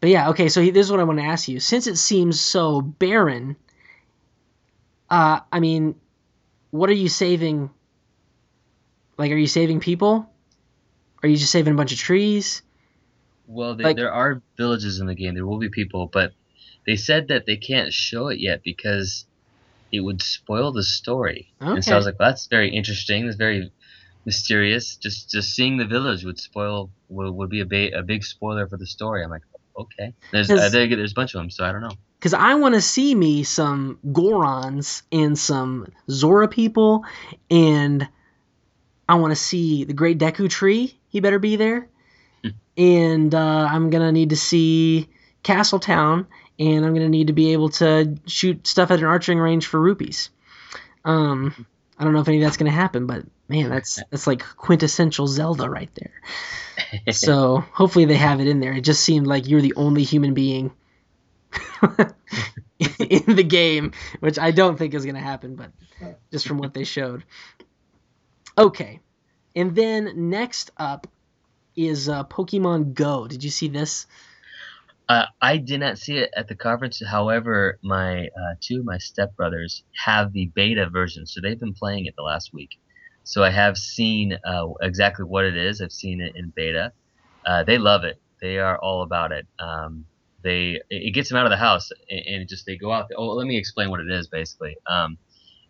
but yeah, okay. So this is what I want to ask you. Since it seems so barren, uh, I mean, what are you saving? Like, are you saving people? Are you just saving a bunch of trees? Well, they, Like- there are villages in the game. There will be people, but they said that they can't show it yet because it would spoil the story. Okay. And so I was like, well, that's very interesting. That's very mysterious. Just just seeing the village would spoil would, would be a, ba- a big spoiler for the story. I'm like, okay. There's I 'Cause- think there's a bunch of them, so I don't know. Because I want to see me some Gorons and some Zora people, and I want to see the Great Deku Tree. He better be there. Hmm. and uh, I'm gonna need to see Castletown, and I'm gonna need to be able to shoot stuff at an archering range for rupees. Um, I don't know if any of that's gonna happen, but man, that's [LAUGHS] that's like quintessential Zelda right there. [LAUGHS] so hopefully they have it in there. It just seemed like you're the only human being [LAUGHS] in the game, which I don't think is going to happen, but just from what they showed. Okay. And then next up, is uh, Pokemon Go. Did you see this? Uh, I did not see it at the conference. However, my uh, two of my stepbrothers have the beta version, so they've been playing it the last week. So I have seen uh, exactly what it is. I've seen it in beta. Uh, they love it. They are all about it. Um, they it gets them out of the house and, just they go out. Oh, let me explain what it is. Basically, um,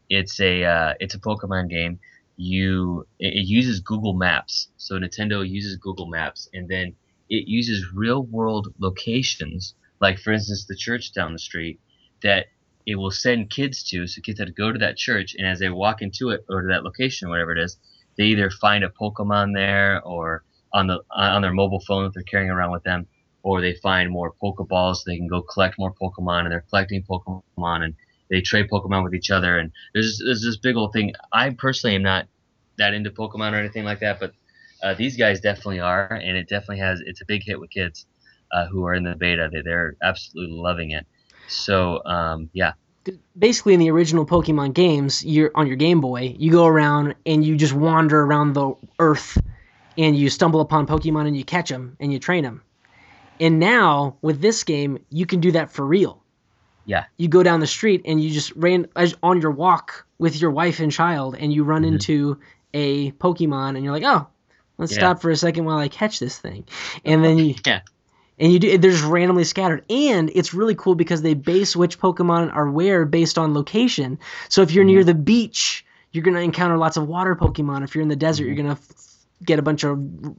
it's a uh, it's a Pokemon game. You it, it uses Google Maps. So Nintendo uses Google Maps, and then it uses real world locations, like for instance the church down the street, that it will send kids to. So kids have to go to that church, and as they walk into it or to that location, whatever it is, they either find a Pokemon there or on the on their mobile phone that they're carrying around with them, or they find more Pokeballs so they can go collect more Pokemon, and they're collecting Pokemon and they trade Pokemon with each other. And there's there's this big old thing. I personally am not that into Pokemon or anything like that, but uh, these guys definitely are, and it definitely has. It's a big hit with kids uh, who are in the beta. They, they're absolutely loving it. So um, yeah, Basically, in the original Pokemon games, you're on your Game Boy. You go around and you just wander around the Earth, and you stumble upon Pokemon and you catch them and you train them. And now with this game, you can do that for real. yeah, you go down the street and you just ran as, on your walk with your wife and child and you run mm-hmm. into a pokemon and you're like oh let's Yeah. stop for a second while i catch this thing. And then you [LAUGHS] yeah. and you do they're just randomly scattered. And it's really cool because they base which pokemon are where based on location. So if you're mm-hmm. near the beach you're going to encounter lots of water pokemon. If you're in the desert you're mm-hmm. going to get a bunch of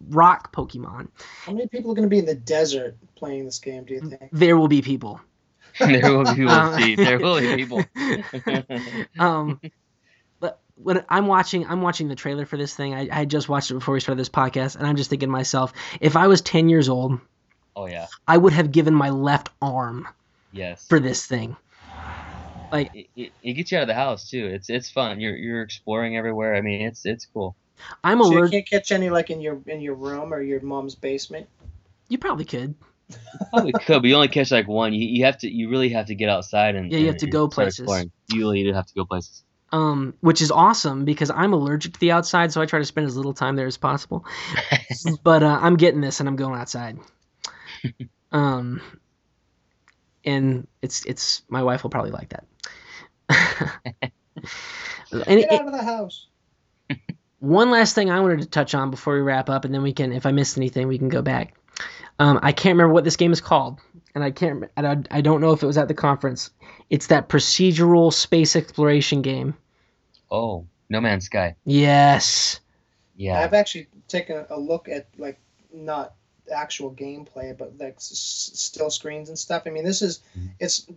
rock pokemon How many people are going to be in the desert playing this game? Do you think? there will be people [LAUGHS] there will be people. See, there will be people. [LAUGHS] um, but when I'm watching, I'm watching the trailer for this thing. I, I just watched it before we started this podcast, and I'm just thinking to myself, if I was 10 years old, oh yeah, I would have given my left arm yes. for this thing. Like, it, it, it gets you out of the house too. It's it's fun. You're you're exploring everywhere. I mean, it's it's cool. I'm So you can't catch any like in your in your room or your mom's basement. You probably could. Probably could, but you only catch like one. You, you have to. You really have to get outside and Yeah, you have to go places. exploring. You really do have to go places. Um, which is awesome because I'm allergic to the outside, so I try to spend as little time there as possible. [LAUGHS] but uh, I'm getting this, and I'm going outside. [LAUGHS] Um, and it's it's my wife will probably like that. [LAUGHS] and Get it, out of the house. One last thing I wanted to touch on before we wrap up, and then we can, if I missed anything, we can go back. Um, I can't remember what this game is called, and I can't. I don't, I don't know if it was at the conference. It's that procedural space exploration game. Oh, No Man's Sky. Yes. Yeah. I've actually taken a look at like not actual gameplay, but like s- s- still screens and stuff. I mean, this is Mm-hmm. it's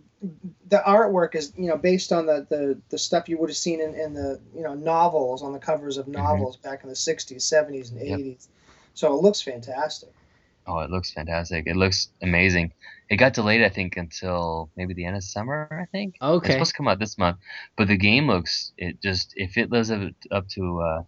the artwork is you know based on the the, the stuff you would have seen in, in the you know novels on the covers of novels back in the '60s, '70s, and Mm-hmm. Yep. '80s. So it looks fantastic. Oh, it looks fantastic. It looks amazing. It got delayed, I think, until maybe the end of summer. I think. Okay. It's supposed to come out this month, but the game looks. It just if it lives up, up to uh,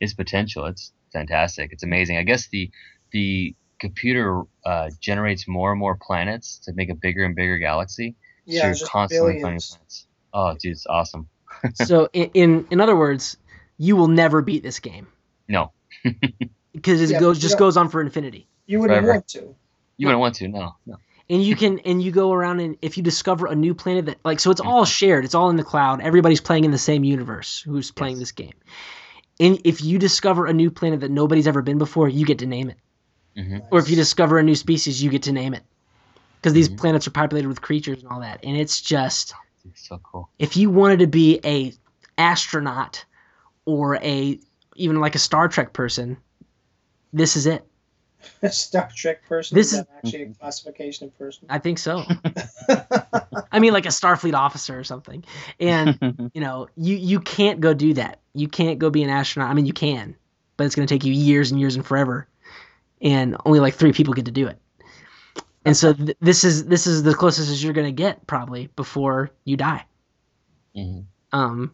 its potential, it's fantastic. It's amazing. I guess the the computer uh, generates more and more planets to make a bigger and bigger galaxy. Yeah, so you're just constantly finding billions. planets. Oh, dude, it's awesome. [LAUGHS] so in, in in other words, you will never beat this game No, [LAUGHS] because it Yeah, goes just goes on for infinity. You wouldn't Forever. want to. you wouldn't want to. No, no. and you can and you go around and if you discover a new planet that like so it's all shared it's all in the cloud everybody's playing in the same universe who's playing Yes. this game and if you discover a new planet that nobody's ever been before you get to name it hmm or if you discover a new species you get to name it because these Mhm. planets are populated with creatures and all that and it's just It's so cool. if you wanted to be a astronaut or a even like a star trek person this is it A Star Trek person. This is is- that actually a classification of person? i think so [LAUGHS] I mean, like a Starfleet officer or something. And [LAUGHS] you know, you you can't go do that. You can't go be an astronaut. I mean, you can, but it's going to take you years and years and forever. And only like three people get to do it. And so th- this is this is the closest as you're going to get probably before you die. Mhm. Um,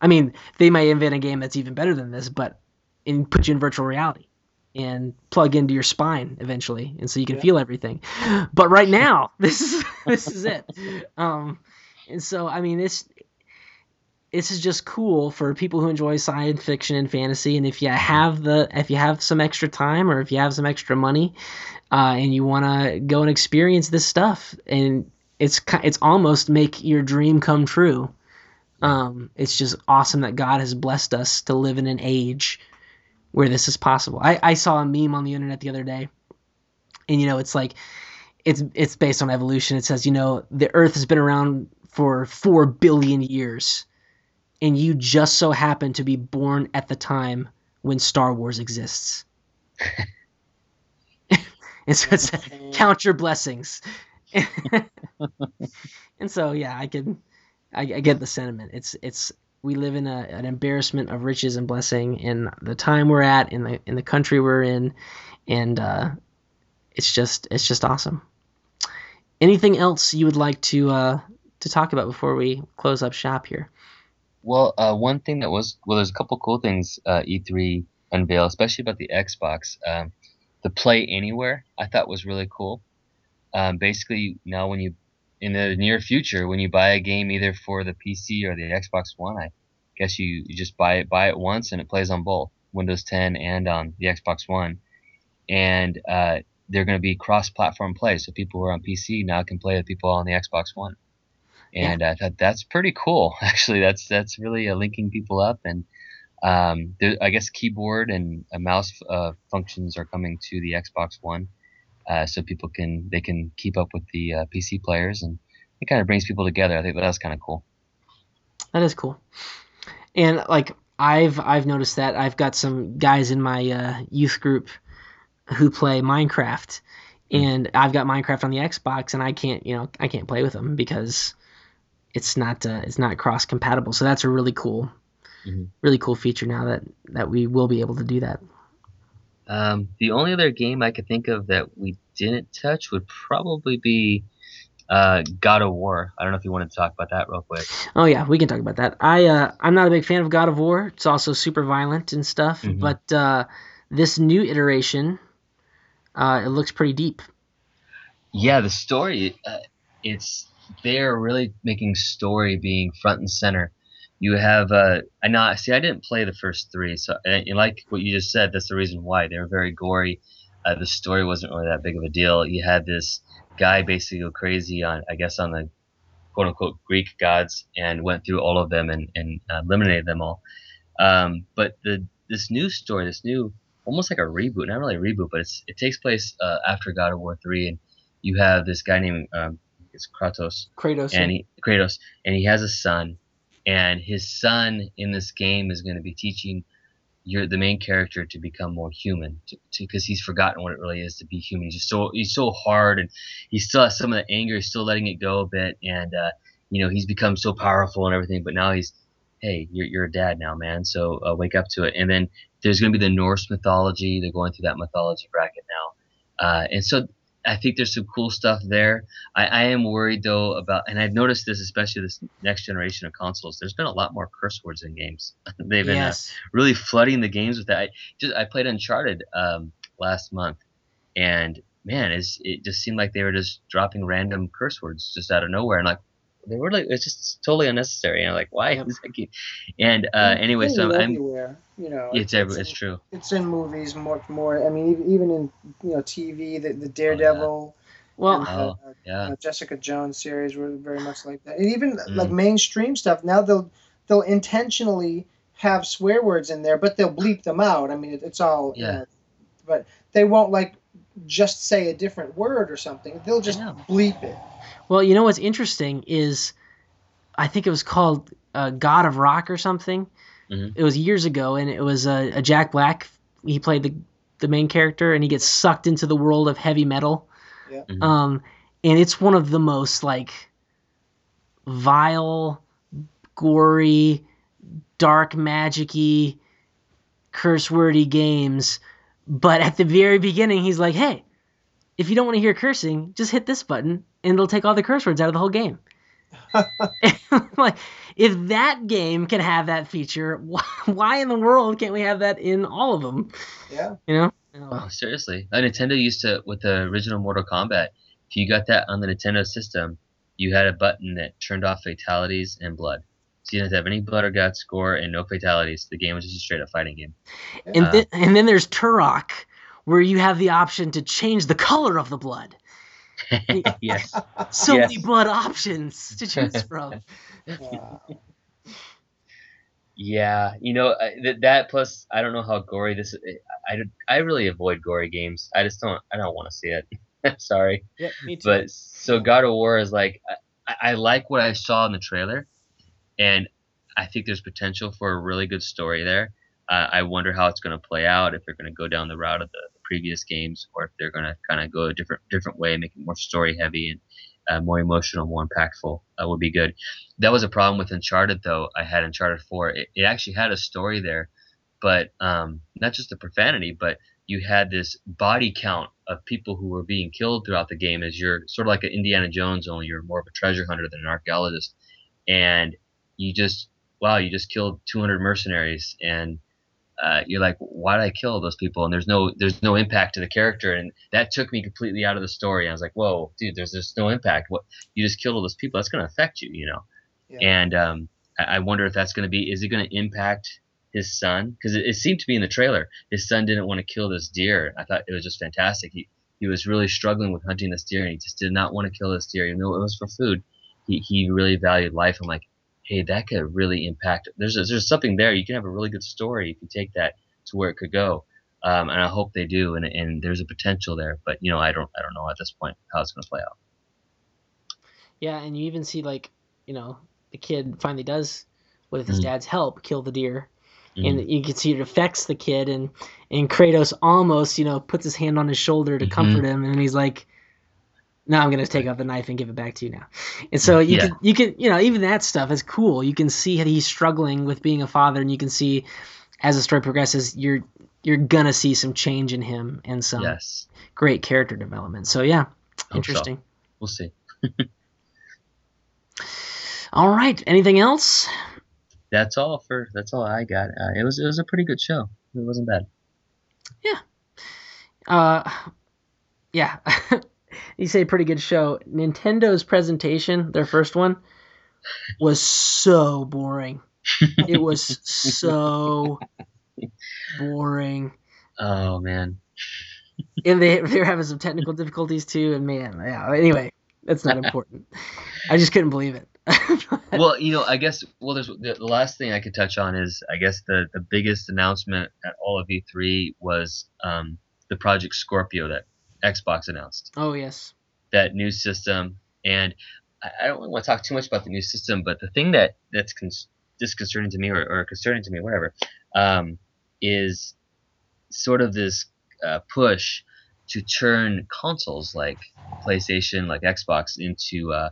I mean, they might invent a game that's even better than this, but and put you in virtual reality and plug into your spine eventually, and so you can Yeah. feel everything. But right now, [LAUGHS] this is this is it. Um, and so I mean, this this is just cool for people who enjoy science fiction and fantasy. And if you have the if you have some extra time or if you have some extra money, uh, and you want to go and experience this stuff, and it's it's almost make your dream come true. Um, it's just awesome that God has blessed us to live in an age where this is possible. I, I saw a meme on the internet the other day, and you know it's like it's it's based on evolution. It says you know the Earth has been around for four billion years, and you just so happen to be born at the time when Star Wars exists. [LAUGHS] and so it's [LAUGHS] count your blessings. [LAUGHS] and so yeah, I can I, I get the sentiment. It's it's we live in a, an embarrassment of riches and blessing in the time we're at in the in the country we're in, and uh, it's just it's just awesome. Anything else you would like to uh, to talk about before we close up shop here? Well, uh, one thing that was well, there's a couple cool things uh, E3 unveiled, especially about the Xbox. Um, the Play Anywhere I thought was really cool. Um, basically, now when you in the near future, when you buy a game either for the PC or the Xbox One, I guess you, you just buy it buy it once and it plays on both Windows 10 and on the Xbox One. And uh, they're going to be cross-platform play, so people who are on PC now can play with people on the Xbox One. And I thought that's pretty cool. [LAUGHS] Actually, that's that's really uh, linking people up, and um, there, I guess keyboard and uh, mouse uh, functions are coming to the Xbox One, uh, so people can they can keep up with the uh, PC players, and it kind of brings people together. I think that's kind of cool. That is cool. And like I've I've noticed that I've got some guys in my uh, youth group who play Minecraft, and I've got Minecraft on the Xbox, and I can't you know I can't play with them because it's not uh, it's not cross compatible. So that's a really cool, Mhm. really cool feature now that that we will be able to do that. Um, the only other game I could think of that we didn't touch would probably be uh, God of War. I don't know if you wanted to talk about that real quick. Oh yeah, we can talk about that. I uh, I'm not a big fan of God of War. It's also super violent and stuff. Mhm. But uh, this new iteration, uh, it looks pretty deep. Yeah, the story. Uh, it's they're really making story being front and center. You have uh, I not see. I didn't play the first three, so and, and like what you just said, that's the reason why they were very gory. Uh, the story wasn't really that big of a deal. You had this guy basically go crazy on, I guess, on the quote unquote Greek gods and went through all of them and, and eliminated them all. Um, but the this new story, this new almost like a reboot, not really a reboot, but it's it takes place uh, after God of War three, and you have this guy named um, it's Kratos, Kratos. and he Kratos, and he has a son, and his son in this game is going to be teaching your the main character to become more human, because he's forgotten what it really is to be human. He's just so he's so hard, and he still has some of the anger. He's still letting it go a bit, and uh, you know he's become so powerful and everything. But now he's, hey, you're you're a dad now, man. So uh, wake up to it. And then there's going to be the Norse mythology. They're going through that mythology bracket now, uh, and so I think there's some cool stuff there. I, I am worried though about, and I've noticed this especially this next generation of consoles. There's been a lot more curse words in games. [LAUGHS] They've been uh, really flooding the games with that. I just I played Uncharted um, last month, and man, it's, it just seemed like they were just dropping random curse words just out of nowhere, and like they were like it's just totally unnecessary. And I'm like, why Yep. is that game? And uh, anyway, so Really I'm. everywhere. You know, It's every, in- it's true. it's in movies more more. I mean, even, even in you know TV, the, the Daredevil, Well, and, Oh, uh, yeah. uh, Jessica Jones series were very much like that. And even Mm. like mainstream stuff now they'll they'll intentionally have swear words in there, but they'll bleep them out. I mean, it, it's all you Yeah. know, but they won't like just say a different word or something. They'll just bleep it. Well, you know what's interesting is, I think it was called uh, God of Rock or something. Mhm. It was years ago, and it was a, a Jack Black. He played the the main character, and he gets sucked into the world of heavy metal. Yeah. Mhm. Um, and it's one of the most like vile, gory, dark magicy, curse wordy games. But at the very beginning, he's like, "Hey, if you don't want to hear cursing, just hit this button, and it'll take all the curse words out of the whole game." [LAUGHS] [LAUGHS] like, if that game can have that feature, why, why in the world can't we have that in all of them? Yeah. You know? Oh, seriously. Uh, Nintendo used to, with the original Mortal Kombat, if you got that on the Nintendo system, you had a button that turned off fatalities and blood. So you didn't have any blood or guts, gore, and no fatalities. The game was just a straight up fighting game. And Uh, then and then there's Turok, where you have the option to change the color of the blood. [LAUGHS] yes. So Yes. many blood options to choose from. Wow. [LAUGHS] Yeah, you know that that plus I don't know how gory this. I, I really avoid gory games. I just don't. I don't want to see it. [LAUGHS] Sorry. Yep, me too. But so God of War is like I, I like what I saw in the trailer, and I think there's potential for a really good story there. Uh, I wonder how it's going to play out. If they're going to go down the route of the, the previous games, or if they're going to kind of go a different different way, make it more story heavy and uh, more emotional, more impactful. Uh, would be good. That was a problem with Uncharted, though. I had Uncharted 4. It, it actually had a story there, but um, not just the profanity, but you had this body count of people who were being killed throughout the game as you're sort of like an Indiana Jones, only you're more of a treasure hunter than an archaeologist. And you just, wow, you just killed 200 mercenaries. And uh, you're like, why did I kill all those people? And there's no, there's no impact to the character. And that took me completely out of the story. I was like, whoa, dude, there's just no impact. What you just killed all those people. That's going to affect you, you know? Yeah. And um, I, I wonder if that's going to be, is it going to impact his son? Because it, it seemed to be in the trailer. His son didn't want to kill this deer. I thought it was just fantastic. He, he was really struggling with hunting this deer and he just did not want to kill this deer, even though it was for food. He, he really valued life. I'm like, hey, that could really impact. There's there's something there. You can have a really good story if you take that to where it could go. Um, and I hope they do. And, and there's a potential there, but you know, I don't I don't know at this point how it's going to play out. Yeah, and you even see like, you know, the kid finally does, with his Mhm. dad's help, kill the deer. And you can see it affects the kid, and and Kratos almost, you know, puts his hand on his shoulder to Mhm. comfort him, and he's like, "No, I'm gonna take out the knife and give it back to you now." And so you Yeah. can you can you know even that stuff is cool. You can see that he's struggling with being a father, and you can see as the story progresses, you're you're gonna see some change in him and some Yes, great character development. So yeah, so. interesting. we'll see. [LAUGHS] All right, anything else? That's all for that's all I got. Uh, it was it was a pretty good show. It wasn't bad. Yeah. Uh, yeah. [LAUGHS] you say pretty good show. Nintendo's presentation, their first one, was so boring. it was so boring. Oh man. And they they were having some technical difficulties too. And man, yeah. Anyway, that's not important. I just couldn't believe it. [LAUGHS] well, you know, I guess well, there's the, the last thing I could touch on is I guess the the biggest announcement at all of E3 was um, the Project Scorpio that Xbox announced. oh yes. That new system, and I, I don't want to talk too much about the new system, but the thing that that's con- disconcerting to me or, or concerning to me, whatever, um, is sort of this uh, push to turn consoles like PlayStation, like Xbox, into uh,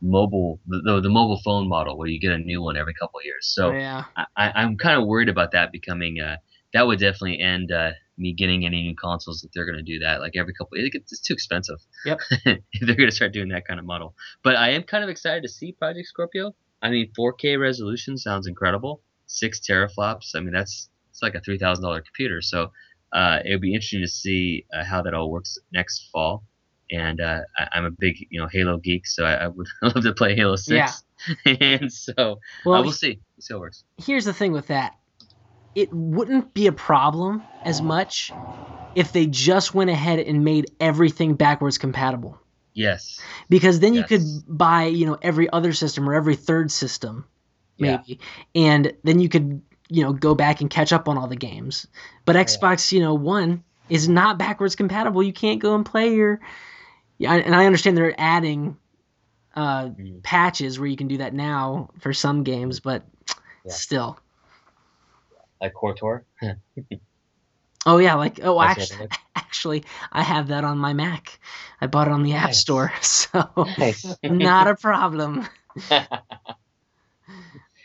mobile the, the, the mobile phone model where you get a new one every couple of years. So yeah. I, I'm kind of worried about that becoming. Uh, that would definitely end uh, me getting any new consoles if they're going to do that. Like every couple, it gets, it's too expensive. Yep. [LAUGHS] if they're going to start doing that kind of model. But I am kind of excited to see Project Scorpio. I mean, 4K resolution sounds incredible. Six teraflops. I mean, that's it's like a three thousand dollar computer. So uh, it would be interesting to see uh, how that all works next fall. And uh, I, I'm a big, you know, Halo geek, so I, I would [LAUGHS] love to play Halo Six. Yeah. [LAUGHS] and so Well, we'll see. We'll see how it works. here's the thing with that it wouldn't be a problem as much if they just went ahead and made everything backwards compatible Yes. because then you could buy you know every other system or every third system Yeah. maybe and then you could you know go back and catch up on all the games but xbox you know one is not backwards compatible you can't go and play your yeah and i understand they're adding uh Mm. patches where you can do that now for some games but Yeah. still Like KOTOR. Oh yeah, like oh That's actually, I [LAUGHS] actually I have that on my Mac. I bought it on the App Store, [LAUGHS] so Nice. not a problem. [LAUGHS]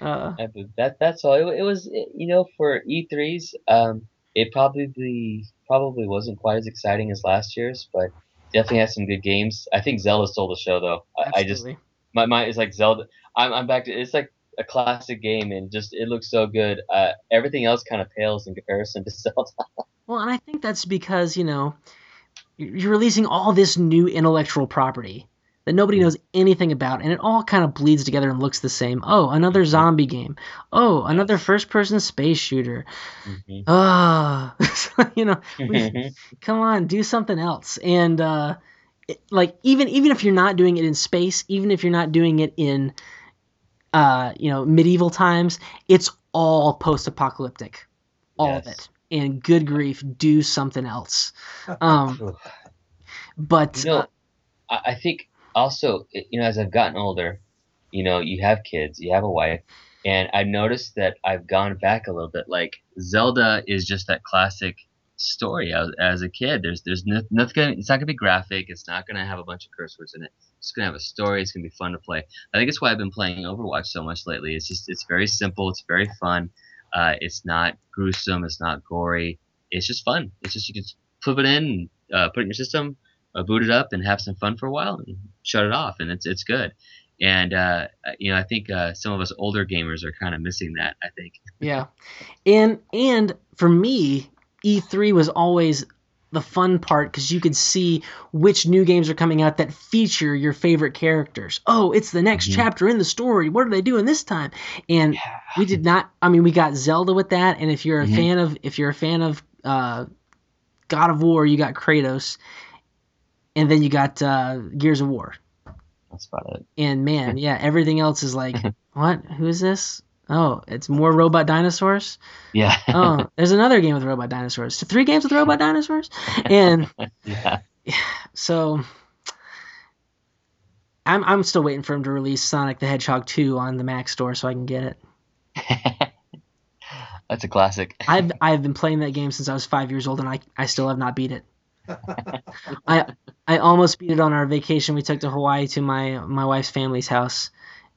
Uh, that that's all. It, it was you know for E3s, um, it probably probably wasn't quite as exciting as last year's, but definitely had some good games. I think Zelda stole the show though. I, I just my mind is like Zelda. I'm I'm back to it's like a classic game and just it looks so good. Uh, everything else kind of pales in comparison to [LAUGHS] Zelda. Well, and I think that's because you know you're releasing all this new intellectual property that nobody knows anything about, and it all kind of bleeds together and looks the same. Oh, another zombie game. Oh, another first-person space shooter. Mhm. Ah, [LAUGHS] you know, we, [LAUGHS] come on, do something else. And uh, it, like even even if you're not doing it in space, even if you're not doing it in uh, you know medieval times, it's all post-apocalyptic, all of it. And good grief, do something else. [LAUGHS] Um, but You know, uh, I, I think also, you know, as I've gotten older, you know, you have kids, you have a wife, and I've noticed that I've gone back a little bit. Like Zelda is just that classic story as, as a kid. There's there's nothing. Gonna, it's not gonna be graphic. It's not gonna have a bunch of curse words in it. It's gonna have a story. It's gonna be fun to play. I think it's why I've been playing Overwatch so much lately. It's just it's very simple. It's very fun. Uh, it's not gruesome. It's not gory. It's just fun. It's just you can flip it in, uh, put it in your system, uh, boot it up, and have some fun for a while, and shut it off, and it's it's good. And uh, you know, I think uh, some of us older gamers are kind of missing that. I think. Yeah. And and for me, E3 was always the fun part because you could see which new games are coming out that feature your favorite characters. Oh, it's the next Mhm. chapter in the story. What are they doing this time? And we did not. I mean, we got Zelda with that. And if you're a Mhm. fan of if you're a fan of uh, God of War, you got Kratos, and then you got uh, Gears of War. That's about it. And man, [LAUGHS] yeah, everything else is like, [LAUGHS] what? Who is this? Oh, it's more robot dinosaurs Yeah. oh, [LAUGHS] there's another game with robot dinosaurs. Three games with robot dinosaurs, and [LAUGHS] yeah. [SIGHS] so I'm I'm still waiting for him to release Sonic the Hedgehog 2 on the Mac store so I can get it. [LAUGHS] That's a classic. I've I've been playing that game since I was five years old, and I I still have not beat it. I I almost beat it on our vacation we took to Hawaii to my my wife's family's house,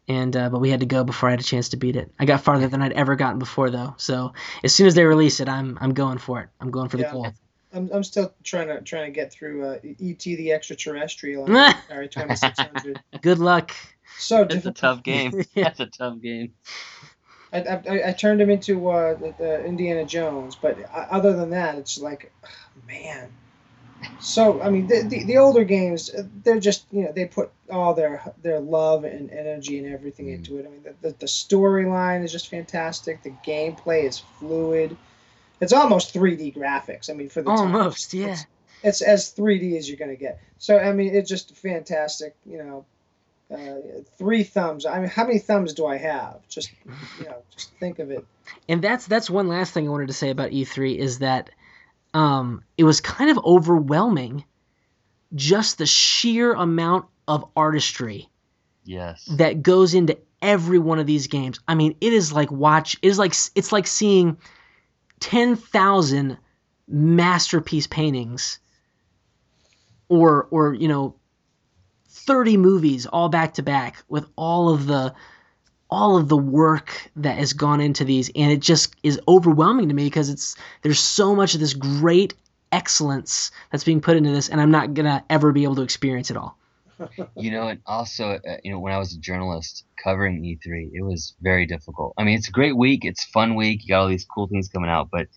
and uh, but we had to go before I had a chance to beat it. I got farther than I'd ever gotten before though. So as soon as they release it, I'm I'm going for it. I'm going for the Yeah. gold. I'm, I'm still trying to trying to get through uh, E.T. the Extraterrestrial on [LAUGHS] the Atari 2600. Good luck. So It's a tough game. [LAUGHS] Yeah. That's a tough game. I, I, I turned him into uh, the, the Indiana Jones, but uh, other than that, it's like, man. So I mean, the, the, the older games, they're just you know they put all their their love and energy and everything Mm. into it. I mean, the, the, the storyline is just fantastic. The gameplay is fluid. It's almost 3D graphics. I mean, for the time. Almost, yeah. It's, it's as 3D as you're gonna get. So I mean, it's just fantastic. You know, uh, three thumbs. I mean, how many thumbs do I have? Just you know, just think of it. And that's that's one last thing I wanted to say about E3 is that um, it was kind of overwhelming, just the sheer amount of artistry Yes. that goes into every one of these games. I mean, it is like watch. It is like it's like seeing ten thousand masterpiece paintings, or or you know, thirty movies all back to back with all of the all of the work that has gone into these, and it just is overwhelming to me because it's there's so much of this great excellence that's being put into this, and I'm not gonna ever be able to experience it all. [LAUGHS] you know, and also, uh, you know, when I was a journalist covering E3, it was very difficult. I mean, it's a great week. It's fun week. You got all these cool things coming out, but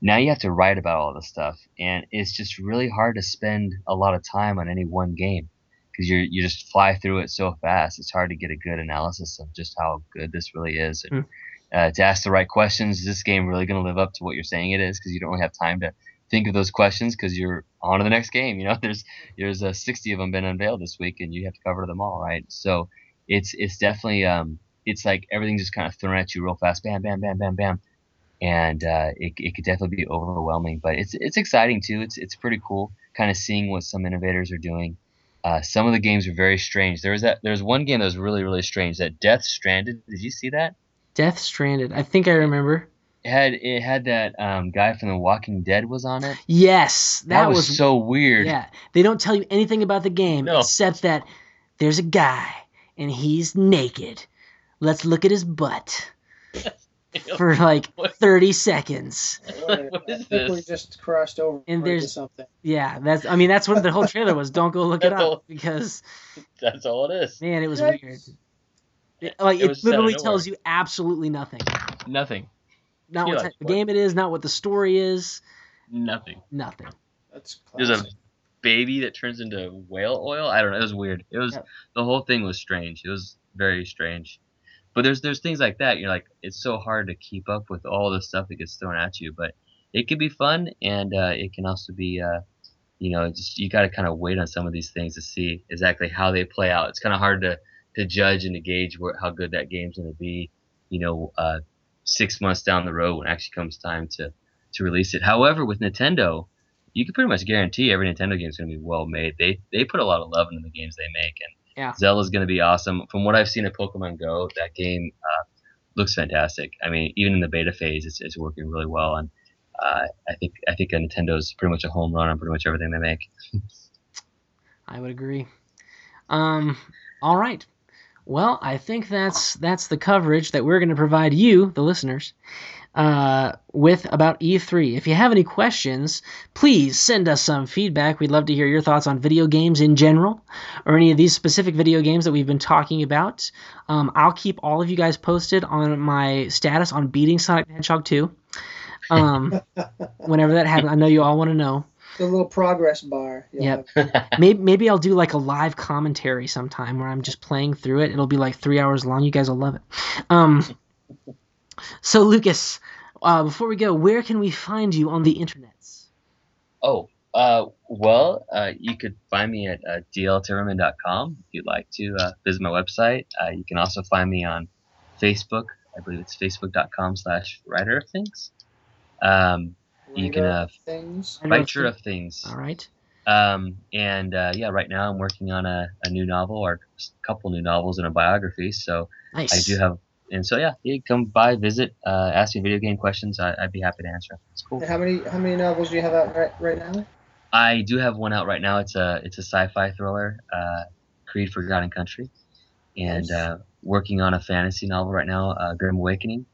now you have to write about all this stuff, and it's just really hard to spend a lot of time on any one game because you you just fly through it so fast. It's hard to get a good analysis of just how good this really is, and uh, to ask the right questions. Is this game really going to live up to what you're saying it is? Because you don't really have time to think of those questions because you're on to the next game. You know, [LAUGHS] there's there's uh, 60 of them been unveiled this week, and you have to cover them all, right? So it's it's definitely um it's like everything just kind of thrown at you real fast, bam, bam, bam, bam, bam, and uh, it it could definitely be overwhelming, but it's it's exciting too. It's it's pretty cool, kind of seeing what some innovators are doing. Uh, some of the games are very strange. There was that there's one game that was really really strange. That Death Stranding. Did you see that? Death Stranding. I think I remember. It had it had that um, guy from The Walking Dead was on it. Yes, that, That, was, so weird. Yeah, they don't tell you anything about the game No. except that there's a guy and he's naked. Let's look at his butt [LAUGHS] [LAUGHS] for like 30 seconds. What What I is think we this? just crossed over And there's- something. Yeah, that's. I mean, that's what the whole trailer was. Don't go look it That's all- up [LAUGHS] because [LAUGHS] That's all it is. man, it was Yikes. weird. It, like It it, was set out of literally tells you absolutely nothing. Nothing. Not what like, type of what? game it is, not what the story is, Nothing. nothing. That's There's a baby that turns into whale oil. I don't know. It was weird. It was Yep. the whole thing was strange. It was very strange. But there's there's things like that. You're like it's so hard to keep up with all the stuff that gets thrown at you. But it can be fun, and uh, it can also be, uh, you know, just you got to kind of wait on some of these things to see exactly how they play out. It's kind of hard to to judge and to gauge where, how good that game's going to be. You know, uh, six months down the road when it actually comes time to to release it. However, with Nintendo, you can pretty much guarantee every Nintendo game is going to be well made. They they put a lot of love into the games they make, and Yeah. Zelda's going to be awesome. From what I've seen of Pokemon Go, that game uh, looks fantastic. I mean, even in the beta phase, it's, it's working really well, and uh, I think I think Nintendo's pretty much a home run on pretty much everything they make. [LAUGHS] I would agree. Um, all right. Well, I think that's that's the coverage that we're going to provide you, the listeners, uh, with about E3. If you have any questions, please send us some feedback. We'd love to hear your thoughts on video games in general, or any of these specific video games that we've been talking about. Um, I'll keep all of you guys posted on my status on beating Sonic the Hedgehog 2. Um, [LAUGHS] whenever that happens, I know you all want to know. The little progress bar. you'll Yep. [LAUGHS] maybe maybe I'll do like a live commentary sometime where I'm just playing through it. It'll be like three hours long. You guys will love it. Um, so Lucas, uh, before we go, where can we find you on the internets? Oh, uh, well, uh, you could find me at uh, dltimmerman.com if you'd like to uh, visit my website. Uh, you can also find me on Facebook. I believe it's facebook.com slash writer of things. Um, you can Writer uh, things. writer of things. All right. Um, and uh, yeah, right now I'm working on a, a new novel or a couple new novels and a biography. So Nice. I do have, and so yeah, you come by, visit, uh, ask me video game questions. I, I'd be happy to answer. It's cool. And how many how many novels do you have out right, right now? I do have one out right now. It's a it's a sci-fi thriller, uh, Creed Forgotten Country, and Nice. uh, working on a fantasy novel right now, uh, Grim Awakening,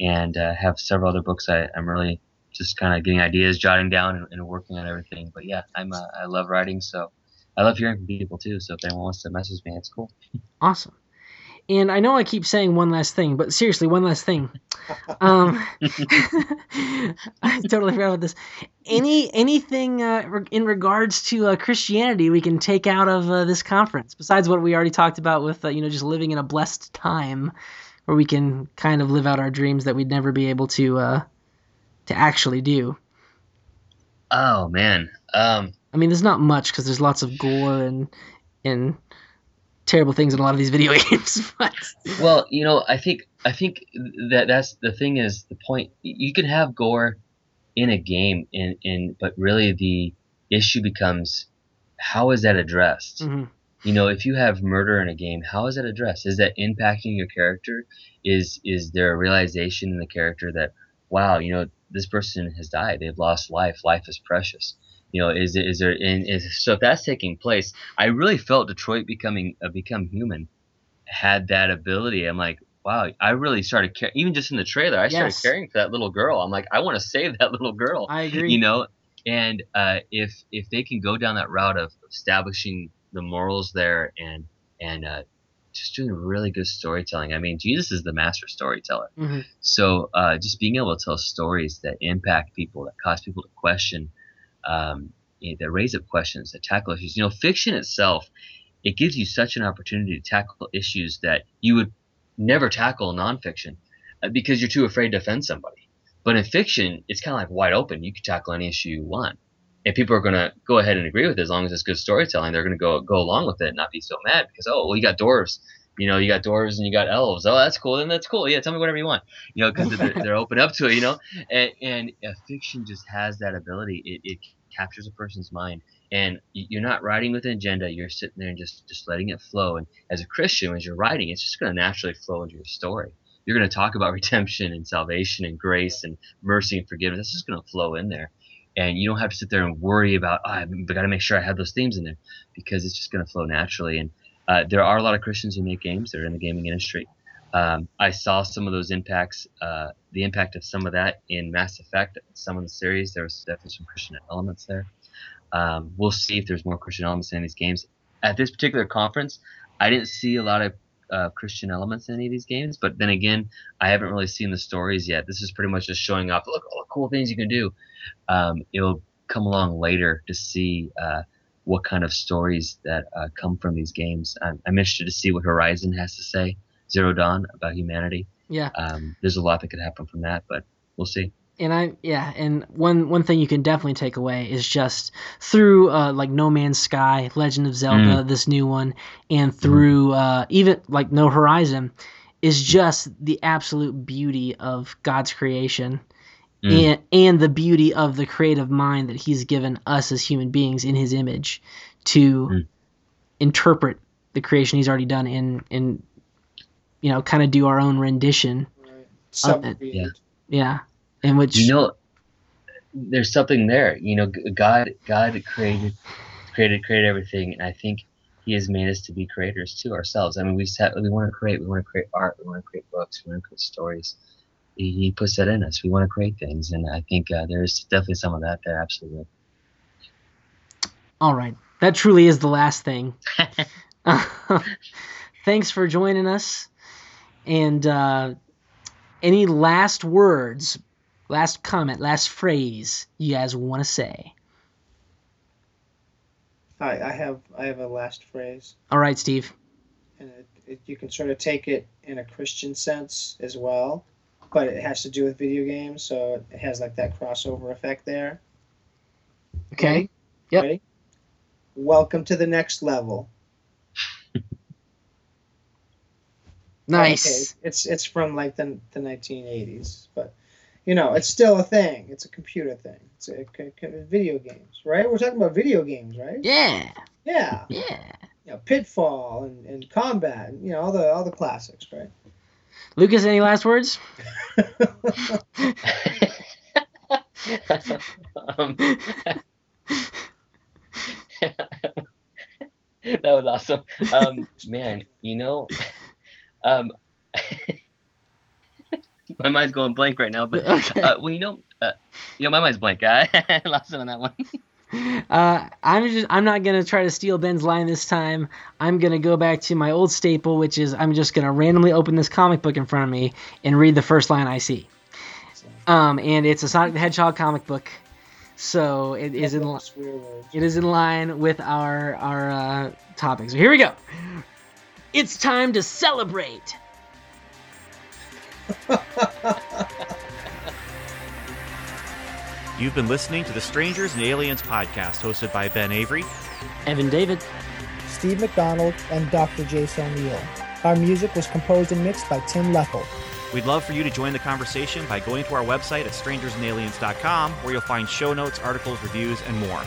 and uh, have several other books. I, I'm really just kind of getting ideas, jotting down, and, and working on everything. But yeah, I'm uh, I love writing, so I love hearing from people too. So if anyone wants to message me, it's cool. Awesome. And I know I keep saying one last thing, but seriously, one last thing. Um, [LAUGHS] I totally forgot about this. Any anything uh, in regards to uh, Christianity we can take out of uh, this conference besides what we already talked about with uh, you know just living in a blessed time where we can kind of live out our dreams that we'd never be able to uh, to actually do. Oh man, um, I mean, there's not much because there's lots of gore and and terrible things in a lot of these video [LAUGHS] games. But well, you know, I think I think that that's the thing is the point. You can have gore in a game, in in but really the issue becomes how is that addressed? Mhm. You know, if you have murder in a game, how is that addressed? Is that impacting your character? Is is there a realization in the character that wow, you know, this person has died, they've lost life, life is precious. You know, is is there and is, so if that's taking place, I really felt Detroit becoming uh, become human had that ability. I'm like, wow, I really started care- even just in the trailer, I started caring for that little girl. I'm like, I want to save that [LAUGHS] little girl I agree. you know and uh, if if they can go down that route of establishing the morals there and and uh, just doing really good storytelling i mean jesus is the master storyteller Mhm. so uh, just being able to tell stories that impact people that cause people to question um, you know, that raise up questions that tackle issues you know fiction itself it gives you such an opportunity to tackle issues that you would never tackle nonfiction uh, because you're too afraid to offend somebody but in fiction, it's kind of like wide open. You can tackle any issue you want, and people are going to go ahead and agree with it as long as it's good storytelling. They're going to go go along with it, and not be so mad because oh, well, you got dwarves, you know, you got dwarves and you got elves. Oh, that's cool. Then that's cool. Yeah, tell me whatever you want, you know, because they're, they're open up to it, you know. And and uh, fiction just has that ability. It, it captures a person's mind, and you're not writing with an agenda. You're sitting there and just just letting it flow. And as a Christian, as you're writing, it's just going to naturally flow into your story you're going to talk about [LAUGHS] redemption and salvation and grace and mercy and forgiveness. It's just going to flow in there. And you don't have to sit there and worry about, oh, I've got to make sure I have those themes in there because it's just going to flow naturally. And uh, there are a lot of Christians who make games that are in the gaming industry. Um, I saw some of those impacts, uh, the impact of some of that in Mass Effect, some of the series. There was definitely some Christian elements there. Um, we'll see if there's more Christian elements in these games. At this particular conference, I didn't see a lot of uh, Christian elements in any of these games. But then again, I haven't really seen the stories yet. This is pretty much just showing off. Look, all the cool things you can do. Um, it'll come along later to see uh, what kind of stories that uh, come from these games. I'm, I'm interested to see what Horizon has to say, Zero Dawn, about humanity. Yeah. Um, there's a lot that could happen from that, but we'll see. and I yeah, and one one thing you can definitely take away is just through uh, like No Man's Sky, Legend of Zelda, this new one, and through uh, even like No Horizon, is just the absolute beauty of God's creation. And, and the beauty of the creative mind that he's given us as human beings in his image to Mm. interpret the creation he's already done and and you know kind of do our own rendition Subcreate. yeah. yeah in which you know there's something there you know god god created created created everything and i think he has made us to be creators too ourselves i mean we said we want to create we want to create art we want to create books we want to create stories he, he puts that in us we want to create things and i think uh, there's definitely some of that there absolutely All right. That truly is the last thing. [LAUGHS] [LAUGHS] Thanks for joining us. And uh, any last words, last comment, last phrase you guys want to say? I, I have I have a last phrase, All right, Steve. and it, it, you can sort of take it in a Christian sense as well, but it has to do with video games, so it has like that crossover effect there. Okay. Yep. Ready? Welcome to the next level. Nice. Okay, it's it's from like the the 1980s, but you know it's still a thing. It's a computer thing. It's a, c- c- video games, right? We're talking about video games, right? Yeah. Yeah. Yeah. You know, Pitfall and, and Combat, and, you know all the all the classics, right? Lucas, any last words? [LAUGHS] um, [LAUGHS] that was awesome um, man you know um, [LAUGHS] my mind's going blank right now but [LAUGHS] Okay. uh, well you know uh, yeah my mind's blank [LAUGHS] i lost it on that one Uh, I'm just I'm not gonna try to steal Ben's line this time. I'm gonna go back to my old staple, which is I'm just gonna randomly open this comic book in front of me and read the first line I see. Um, and it's a Sonic the Hedgehog comic book, so it is in li- Swear words. it is in line with our our uh, topic. So here we go. It's time to celebrate. You've been listening to the Strangers and Aliens podcast hosted by Ben Avery. Evan David. Steve McDonald, and Dr. Jason O'Neill. Our music was composed and mixed by Tim Leffel. We'd love for you to join the conversation by going to our website at strangersandaliens.com where you'll find show notes, articles, reviews, and more.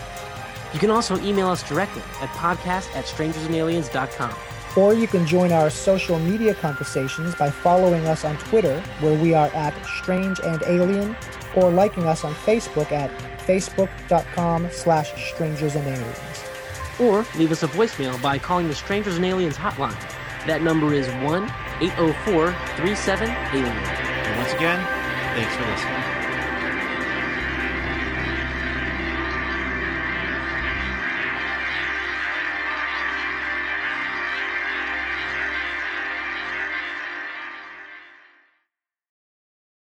You can also email us directly at podcast at strangersandaliens.com. Or you can join our social media conversations by following us on Twitter, where we are at Strange and Alien, or liking us on Facebook at facebook.com slash strangers and aliens. or leave us a voicemail by calling the Strangers and Aliens hotline. That number is 1 804 37 Alien. And once again, thanks for listening.